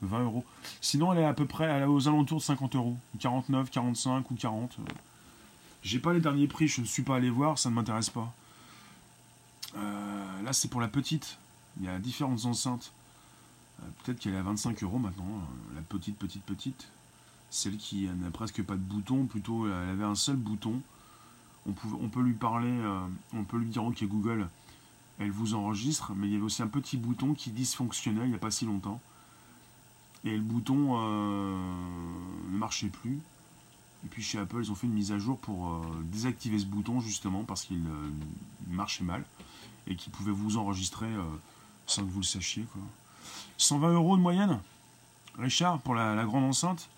20 euros. Sinon, elle est à peu près elle est aux alentours de 50 euros. 49, 45 ou 40. J'ai pas les derniers prix, je ne suis pas allé voir, ça ne m'intéresse pas. Euh, là, c'est pour la petite. Il y a différentes enceintes. Euh, peut-être qu'elle est à 25 euros maintenant. Euh, la petite, petite, petite. Celle qui n'a presque pas de bouton, plutôt elle avait un seul bouton on, peut lui parler, euh, on peut lui dire ok Google, elle vous enregistre, mais il y avait aussi un petit bouton qui dysfonctionnait il n'y a pas si longtemps. Et le bouton ne marchait plus. Et puis chez Apple, ils ont fait une mise à jour pour désactiver ce bouton justement parce qu'il marchait mal et qu'il pouvait vous enregistrer sans que vous le sachiez. 120 euros de moyenne Richard, pour la, grande enceinte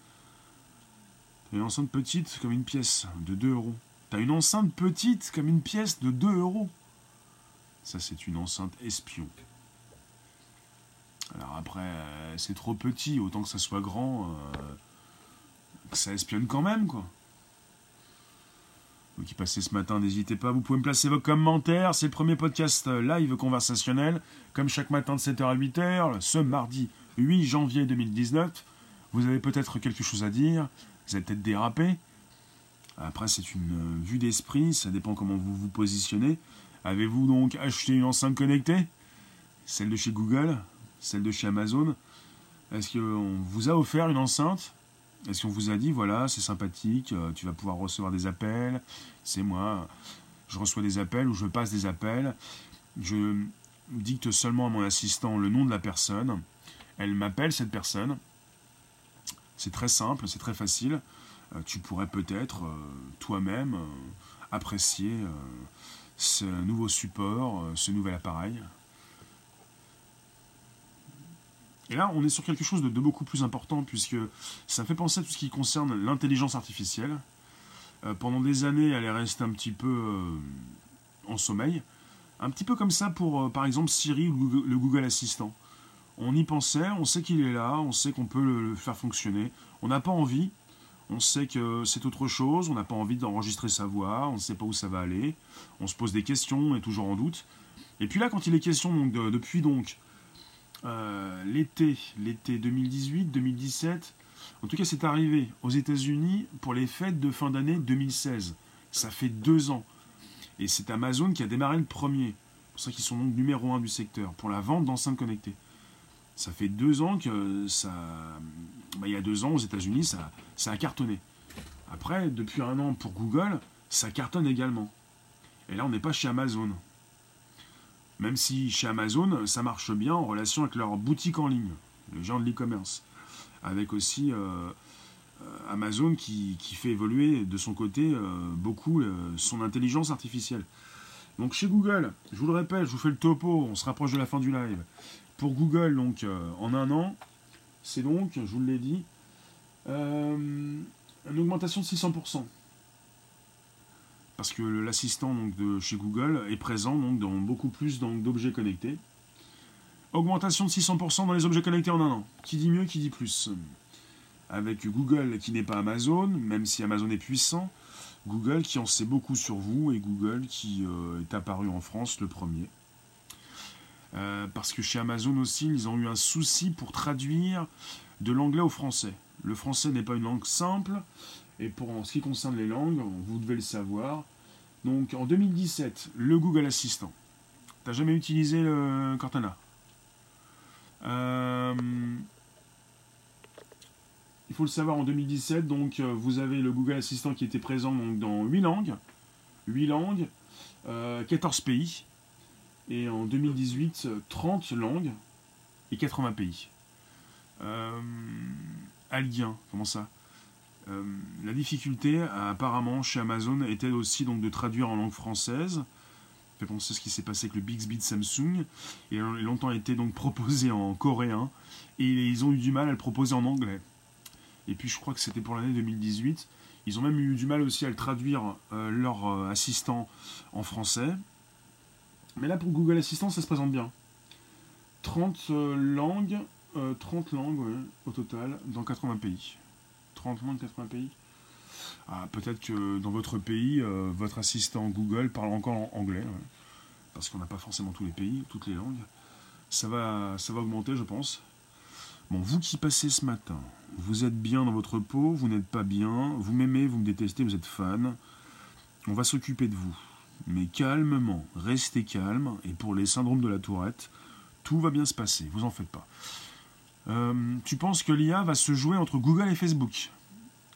Une enceinte petite comme une pièce de 2 euros. T'as une enceinte petite comme une pièce de 2 euros. Ça, c'est une enceinte espion. Alors après, euh, c'est trop petit, autant que ça soit grand, euh, ça espionne quand même, quoi. Vous qui passez ce matin, n'hésitez pas, vous pouvez me placer vos commentaires. C'est le premier podcast euh, live conversationnel, comme chaque matin de 7h à 8h, ce mardi 8 janvier 2019. Vous avez peut-être quelque chose à dire, vous avez peut-être dérapé, après, c'est une euh, vue d'esprit, ça dépend comment vous vous positionnez. Avez-vous donc acheté une enceinte connectée? Celle de chez Google? Celle de chez Amazon? Est-ce qu'on vous a offert une enceinte? Est-ce qu'on vous a dit, voilà, c'est sympathique, euh, tu vas pouvoir recevoir des appels, c'est moi, je reçois des appels ou je passe des appels, je dicte seulement à mon assistant le nom de la personne, elle m'appelle cette personne, c'est très simple, c'est très facile, tu pourrais peut-être toi-même apprécier ce nouveau support, ce nouvel appareil. Et là, on est sur quelque chose de, beaucoup plus important, puisque ça fait penser à tout ce qui concerne l'intelligence artificielle. Euh, pendant des années, elle est restée un petit peu euh, en sommeil. Un petit peu comme ça pour, euh, par exemple, Siri ou le Google Assistant. On y pensait, on sait qu'il est là, on sait qu'on peut le, faire fonctionner. On n'a pas envie, on sait que c'est autre chose, on n'a pas envie d'enregistrer sa voix, on ne sait pas où ça va aller, on se pose des questions, on est toujours en doute. Et puis là, quand il est question donc, depuis donc l'été, l'été 2018-2017. En tout cas, c'est arrivé aux États-Unis pour les fêtes de fin d'année 2016. Ça fait deux ans. Et c'est Amazon qui a démarré le premier. C'est pour ça qu'ils sont donc numéro un du secteur pour la vente d'enceintes connectées. Ça fait deux ans que ça. Bah, il y a deux ans aux États-Unis, ça, ça a cartonné. Après, depuis un an pour Google, ça cartonne également. Et là, on n'est pas chez Amazon. Même si chez Amazon, ça marche bien en relation avec leur boutique en ligne, les gens de l'e-commerce. Avec aussi euh, euh, Amazon qui, fait évoluer de son côté euh, beaucoup son intelligence artificielle. Donc chez Google, je vous le répète, je vous fais le topo, on se rapproche de la fin du live. Pour Google, donc en un an, c'est donc, je vous l'ai dit, une augmentation de 600% parce que l'assistant de chez Google est présent donc, dans beaucoup plus d'objets connectés. Augmentation de 600% dans les objets connectés en un an. Qui dit mieux, qui dit plus Avec Google qui n'est pas Amazon, même si Amazon est puissant, Google qui en sait beaucoup sur vous et Google qui euh, est apparu en France le premier. Euh, parce que chez Amazon aussi, ils ont eu un souci pour traduire de l'anglais au français. Le français n'est pas une langue simple, et pour en ce qui concerne les langues, vous devez le savoir. Donc en 2017, le Google Assistant. T'as jamais utilisé le Cortana? Euh, Il faut le savoir en 2017, donc euh, vous avez le Google Assistant qui était présent donc, dans 8 langues. 8 langues, 14 euh, pays. Et en 2018, 30 langues et 80 pays. Alguien, comment ça? La difficulté, apparemment, chez Amazon, était aussi donc de traduire en langue française. Fait penser ce qui s'est passé avec le Bixby de Samsung. Il a longtemps été donc proposé en coréen. Et ils ont eu du mal à le proposer en anglais. Et puis je crois que c'était pour l'année 2018. Ils ont même eu du mal aussi à le traduire, euh, leur euh, assistant, en français. Mais là, pour Google Assistant, ça se présente bien. 30 langues, 30 langues au total, dans 80 pays. 30 de 80 pays ah, Peut-être que dans votre pays, euh, votre assistant Google parle encore en anglais, parce qu'on n'a pas forcément tous les pays, toutes les langues. Ça va, ça va augmenter, je pense. Bon, vous qui passez ce matin, vous êtes bien dans votre peau, vous n'êtes pas bien, vous m'aimez, vous me détestez, vous êtes fan. On va s'occuper de vous. Mais calmement, restez calme, et pour les syndromes de la tourette, tout va bien se passer, vous en faites pas. Euh, tu penses que l'IA va se jouer entre Google et Facebook?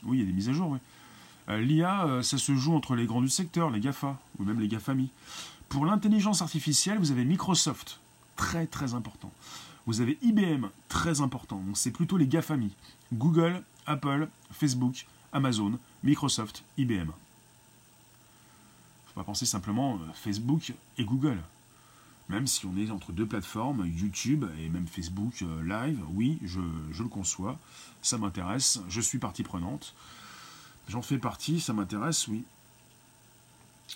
Oui, il y a des mises à jour, oui. Euh, L'IA, euh, ça se joue entre les grands du secteur, les GAFA, ou même les GAFAMI. Pour l'intelligence artificielle, vous avez Microsoft, très très important. Vous avez IBM, très important. Donc c'est plutôt les GAFAMI. Google, Apple, Facebook, Amazon, Microsoft, IBM. Faut pas penser simplement Facebook et Google. Même si on est entre deux plateformes, YouTube et même Facebook euh, Live, oui, je, le conçois, ça m'intéresse, je suis partie prenante. J'en fais partie, ça m'intéresse, oui.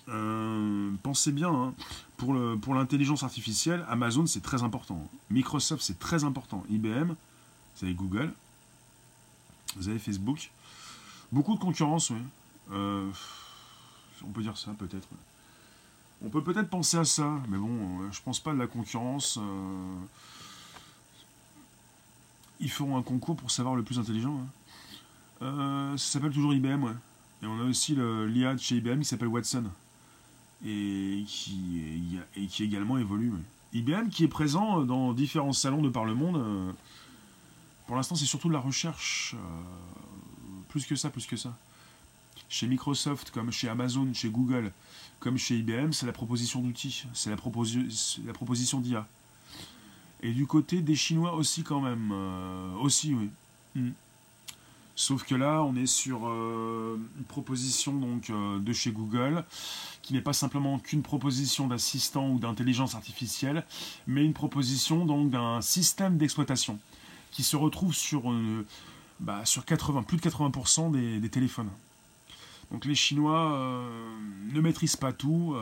Euh, pensez bien, hein, pour l'intelligence artificielle, Amazon c'est très important. Microsoft c'est très important. IBM, vous avez Google, vous avez Facebook. Beaucoup de concurrence, oui. Euh, on peut dire ça peut-être. On peut peut-être penser à ça, mais bon, euh, je pense pas de la concurrence. Ils feront un concours pour savoir le plus intelligent. Hein. Euh, ça s'appelle toujours IBM, ouais. Et on a aussi l'IA de chez IBM qui s'appelle Watson. Et qui, également évolue. IBM qui est présent dans différents salons de par le monde. pour l'instant, c'est surtout de la recherche. plus que ça, plus que ça. Chez Microsoft, comme chez Amazon, chez Google, comme chez IBM, c'est la proposition d'outils, c'est la, la, proposition d'IA. Et du côté des Chinois aussi quand même, euh, aussi oui. Hmm. Sauf que là, on est sur euh, une proposition donc euh, de chez Google, qui n'est pas simplement qu'une proposition d'assistant ou d'intelligence artificielle, mais une proposition donc d'un système d'exploitation qui se retrouve sur, euh, bah, sur 80, plus de 80% des, téléphones. Donc les Chinois ne maîtrisent pas tout,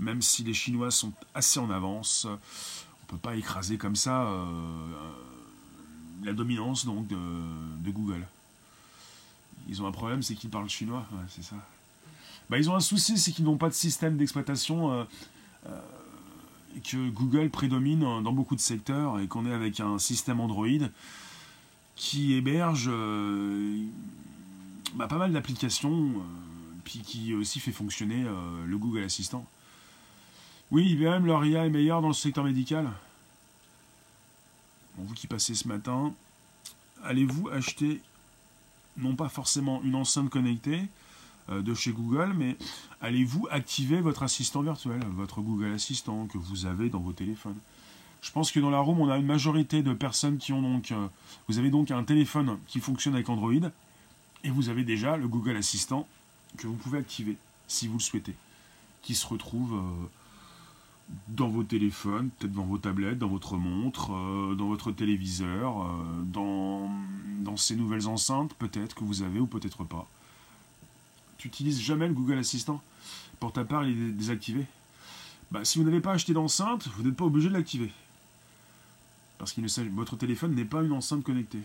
même si les Chinois sont assez en avance. On ne peut pas écraser comme ça la dominance donc de, Google. Ils ont un problème, c'est qu'ils parlent chinois, c'est ça. Bah, ils ont un souci, c'est qu'ils n'ont pas de système d'exploitation euh, euh, que Google prédomine dans beaucoup de secteurs et qu'on est avec un système Android qui héberge euh, bah, pas mal d'applications, puis qui aussi fait fonctionner le Google Assistant. Oui, IBM, leur IA est meilleure dans le secteur médical vous qui passez ce matin, allez-vous acheter non pas forcément une enceinte connectée euh, de chez Google, mais allez-vous activer votre assistant virtuel, votre Google Assistant que vous avez dans vos téléphones? Je pense que dans la room, on a une majorité de personnes qui ont donc... Euh, vous avez donc un téléphone qui fonctionne avec Android, et vous avez déjà le Google Assistant que vous pouvez activer, si vous le souhaitez, qui se retrouve... Euh, dans vos téléphones, peut-être dans vos tablettes, dans votre montre, euh, dans votre téléviseur, euh, dans, dans ces nouvelles enceintes, peut-être que vous avez ou peut-être pas. Tu n'utilises jamais le Google Assistant Pour ta part, il est désactivé. Bah, si vous n'avez pas acheté d'enceinte, vous n'êtes pas obligé de l'activer. Parce que votre téléphone n'est pas une enceinte connectée.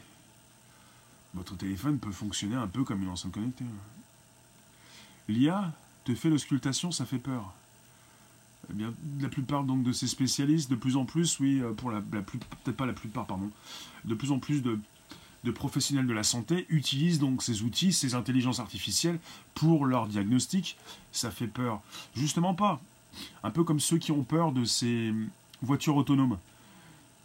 Votre téléphone peut fonctionner un peu comme une enceinte connectée. L'IA te fait l'auscultation, ça fait peur. Eh bien, la plupart donc de ces spécialistes, de plus en plus, oui, euh, pour la, peut-être pas la plupart, pardon, de plus en plus de, professionnels de la santé utilisent donc ces outils, ces intelligences artificielles pour leur diagnostic. Ça fait peur. Justement pas. Un peu comme ceux qui ont peur de ces voitures autonomes.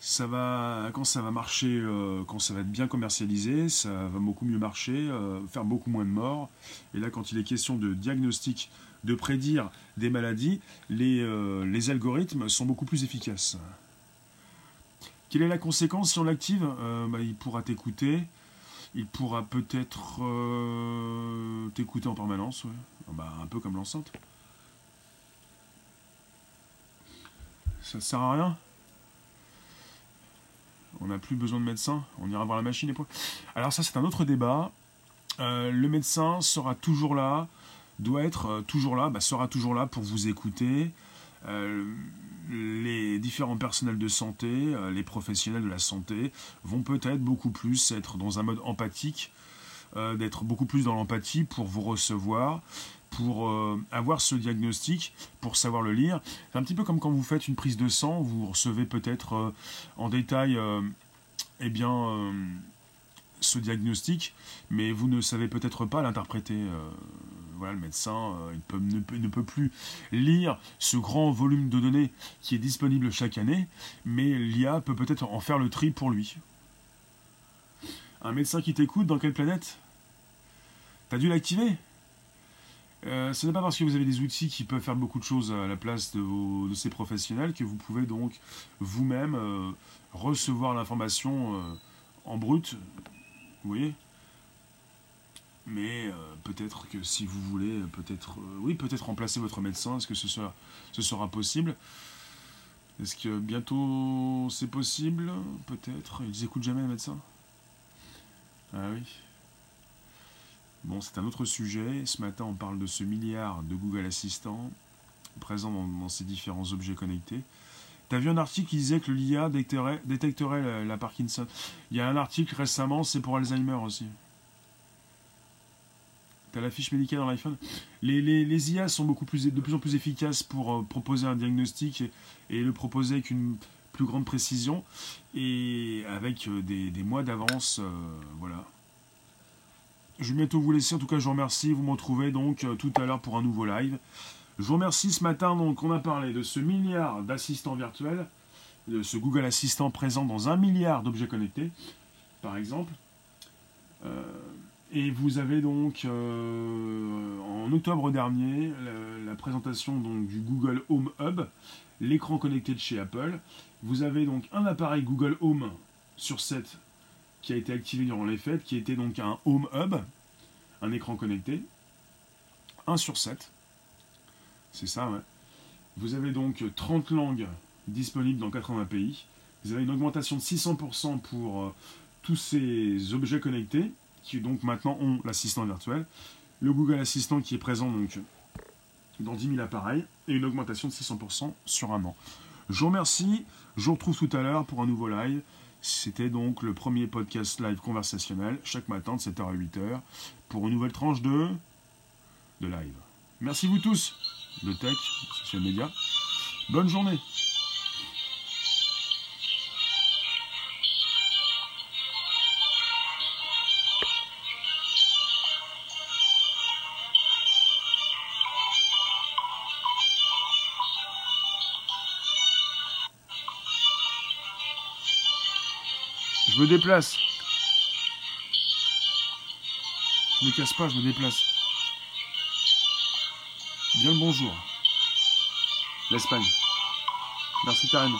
Ça va, quand ça va marcher, euh, quand ça va être bien commercialisé, ça va beaucoup mieux marcher, euh, faire beaucoup moins de morts. Et là, quand il est question de diagnostic de prédire des maladies, les, euh, les algorithmes sont beaucoup plus efficaces. Quelle est la conséquence si on l'active? Euh, bah, Il pourra t'écouter, il pourra peut-être euh, t'écouter en permanence, ah bah, un peu comme l'enceinte. Ça ne sert à rien? On n'a plus besoin de médecin, on ira voir la machine et. Alors ça c'est un autre débat. le médecin sera toujours là, doit être euh, toujours là, bah, sera toujours là pour vous écouter. Euh, les différents personnels de santé, euh, les professionnels de la santé vont peut-être beaucoup plus être dans un mode empathique, d'être beaucoup plus dans l'empathie pour vous recevoir, pour avoir ce diagnostic, pour savoir le lire. C'est un petit peu comme quand vous faites une prise de sang, vous recevez peut-être en détail eh bien, ce diagnostic, mais vous ne savez peut-être pas l'interpréter le médecin euh, ne, peut, plus lire ce grand volume de données qui est disponible chaque année, mais l'IA peut peut-être en faire le tri pour lui. Un médecin qui t'écoute, dans quelle planète? T'as dû l'activer? Euh, ce n'est pas parce que vous avez des outils qui peuvent faire beaucoup de choses à la place de, ces professionnels que vous pouvez donc vous-même euh, recevoir l'information en brut. Voyez mais euh, peut-être que si vous voulez, peut-être, euh, oui, peut-être remplacer votre médecin, est-ce que ce sera, ce sera possible? Est-ce que bientôt c'est possible? Peut-être. Ils écoutent jamais les médecins? Ah oui. Bon, c'est un autre sujet. Ce matin, on parle de ce milliard de Google Assistant présent dans, ces différents objets connectés. Tu as vu un article qui disait que l'IA détecterait, la Parkinson. Il y a un article récemment, c'est pour Alzheimer aussi. T'as la fiche médicale dans l'iPhone. Les, les, IA sont beaucoup plus, de plus en plus efficaces pour euh, proposer un diagnostic et, le proposer avec une plus grande précision et avec euh, des, mois d'avance. Euh, voilà. Je vais bientôt vous laisser. En tout cas, je vous remercie. Vous me retrouvez donc tout à l'heure pour un nouveau live. Je vous remercie ce matin. Donc, on a parlé de ce milliard d'assistants virtuels, de ce Google Assistant présent dans un milliard d'objets connectés, par exemple. Et vous avez donc euh, en octobre dernier la, présentation du Google Home Hub, l'écran connecté de chez Apple. Vous avez donc un appareil Google Home sur 7 qui a été activé durant les fêtes, qui était donc un Home Hub, un écran connecté, 1 sur 7. C'est ça, ouais. Vous avez donc 30 langues disponibles dans 80 pays. Vous avez une augmentation de 600% pour euh, tous ces objets connectés, qui donc maintenant ont l'assistant virtuel. Le Google Assistant qui est présent donc dans 10 000 appareils, et une augmentation de 600% sur un an. Je vous remercie, je vous retrouve tout à l'heure pour un nouveau live. C'était donc le premier podcast live conversationnel, chaque matin de 7h à 8h, pour une nouvelle tranche de, de live. Merci vous tous de tech, social media. Bonne journée. Je me déplace. Je me casse pas, je me déplace. Bien le bonjour. L'Espagne. Merci carrément.